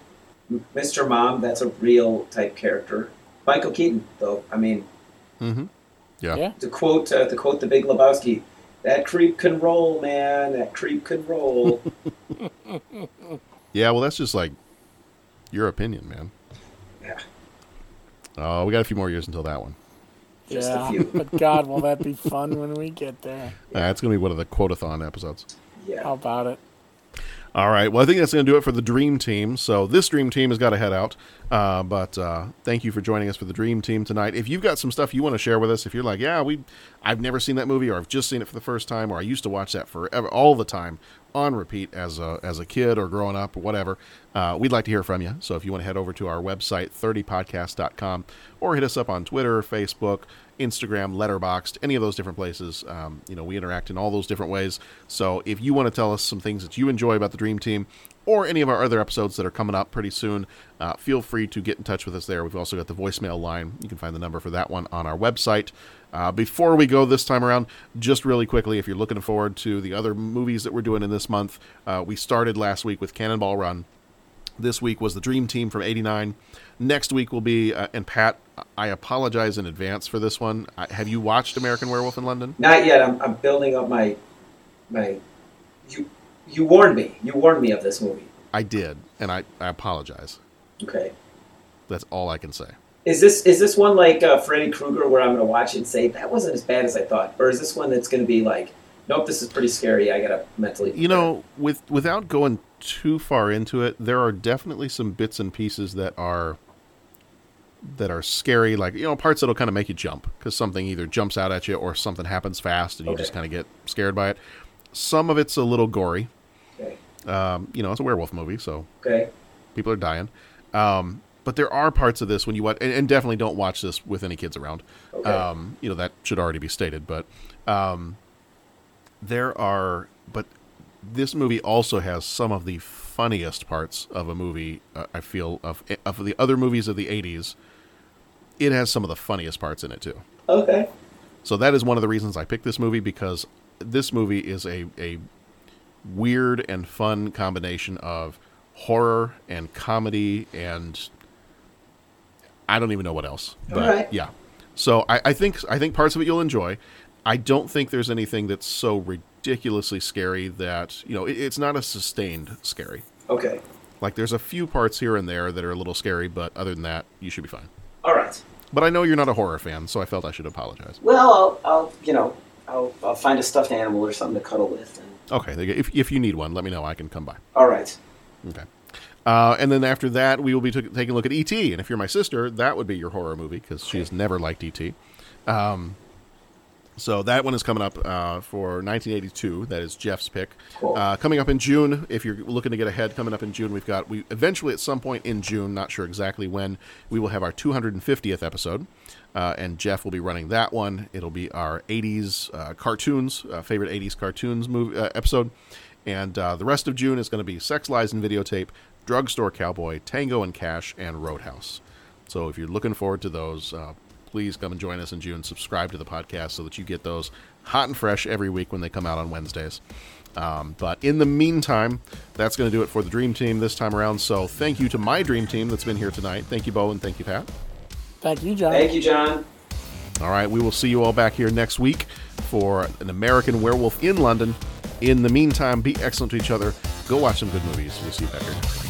Mr. Mom, that's a real type character. Michael Keaton, though, I mean,
Mm-hmm. Yeah.
Yeah.
to quote uh, to quote the Big Lebowski, that creep can roll, man. That creep can roll.
Yeah. Well, that's just like your opinion, man.
Yeah.
Oh, we got a few more years until that one.
Just a
yeah.
few.
but God, will that be fun when we get there?
Uh, it's gonna be one of the quotathon episodes.
yeah.
How about it?
All right. Well, I think that's going to do it for the Dream Team. So this Dream Team has got to head out. Uh, but uh, thank you for joining us for the Dream Team tonight. If you've got some stuff you want to share with us, if you're like, yeah, we, I've never seen that movie, or I've just seen it for the first time, or I used to watch that forever, all the time on repeat as a as a kid or growing up or whatever, uh, we'd like to hear from you. So if you want to head over to our website 30podcast.com or hit us up on Twitter, Facebook, Instagram, Letterboxd, any of those different places. Um, you know, we interact in all those different ways. So if you want to tell us some things that you enjoy about the Dream Team or any of our other episodes that are coming up pretty soon, uh, feel free to get in touch with us there. We've also got the voicemail line. You can find the number for that one on our website. Uh, before we go this time around, just really quickly, if you're looking forward to the other movies that we're doing in this month, uh, we started last week with Cannonball Run. This week was the Dream Team from '89. Next week will be, uh, and Pat, I apologize in advance for this one. I, have you watched American Werewolf in London?
Not yet. I'm, I'm building up my my. You you warned me. You warned me of this movie.
I did, and I, I apologize.
Okay.
That's all I can say.
Is this is this one like uh, Freddy Krueger where I'm going to watch it and say that wasn't as bad as I thought, or is this one that's going to be like, nope, this is pretty scary. I got to mentally.
You know, with without going too far into it, there are definitely some bits and pieces that are that are scary, like you know, parts that'll kind of make you jump because something either jumps out at you or something happens fast, and you just kind of get scared by it. Some of it's a little gory. Um, you know, it's a werewolf movie, so
Okay.
people are dying. Um, but there are parts of this when you watch, and, and definitely don't watch this with any kids around.
Okay.
Um, you know that should already be stated, but um, there are, but this movie also has some of the funniest parts of a movie. Uh, I feel of of the other movies of the '80s. It has some of the funniest parts in it too.
Okay.
So that is one of the reasons I picked this movie because this movie is a a weird and fun combination of horror and comedy and I don't even know what else. But yeah. So I, I think I think parts of it you'll enjoy. I don't think there's anything that's so ridiculously scary that you know it, it's not a sustained scary.
Okay.
Like there's a few parts here and there that are a little scary, but other than that, you should be fine.
All right.
But I know you're not a horror fan, so I felt I should apologize.
Well, I'll, I'll you know, I'll, I'll find a stuffed animal or something to cuddle with. And...
Okay, there you go. if if you need one, let me know. I can come by.
All right.
Okay. Uh, and then after that, we will be t- taking a look at E.T. And if you're my sister, that would be your horror movie because she has never liked E.T. Um, so that one is coming up uh, for 1982. That is Jeff's pick.
Cool.
Uh, coming up in June, if you're looking to get ahead, coming up in June, we've got we eventually at some point in June, not sure exactly when, we will have our 250th episode, uh, and Jeff will be running that one. It'll be our 80s uh, cartoons, uh, favorite 80s cartoons movie uh, episode, and uh, the rest of June is going to be Sex, Lies, and Videotape, Drugstore Cowboy, Tango and Cash, and Roadhouse. So if you're looking forward to those, uh, please come and join us in June. Subscribe to the podcast so that you get those hot and fresh every week when they come out on Wednesdays. Um, but in the meantime, that's going to do it for the Dream Team this time around. So thank you to my Dream Team that's been here tonight. Thank you, Bo, and thank you, Pat.
Thank you, John.
Thank you, John.
All right, we will see you all back here next week for an American Werewolf in London. In the meantime, be excellent to each other. Go watch some good movies. We'll see you back here next week.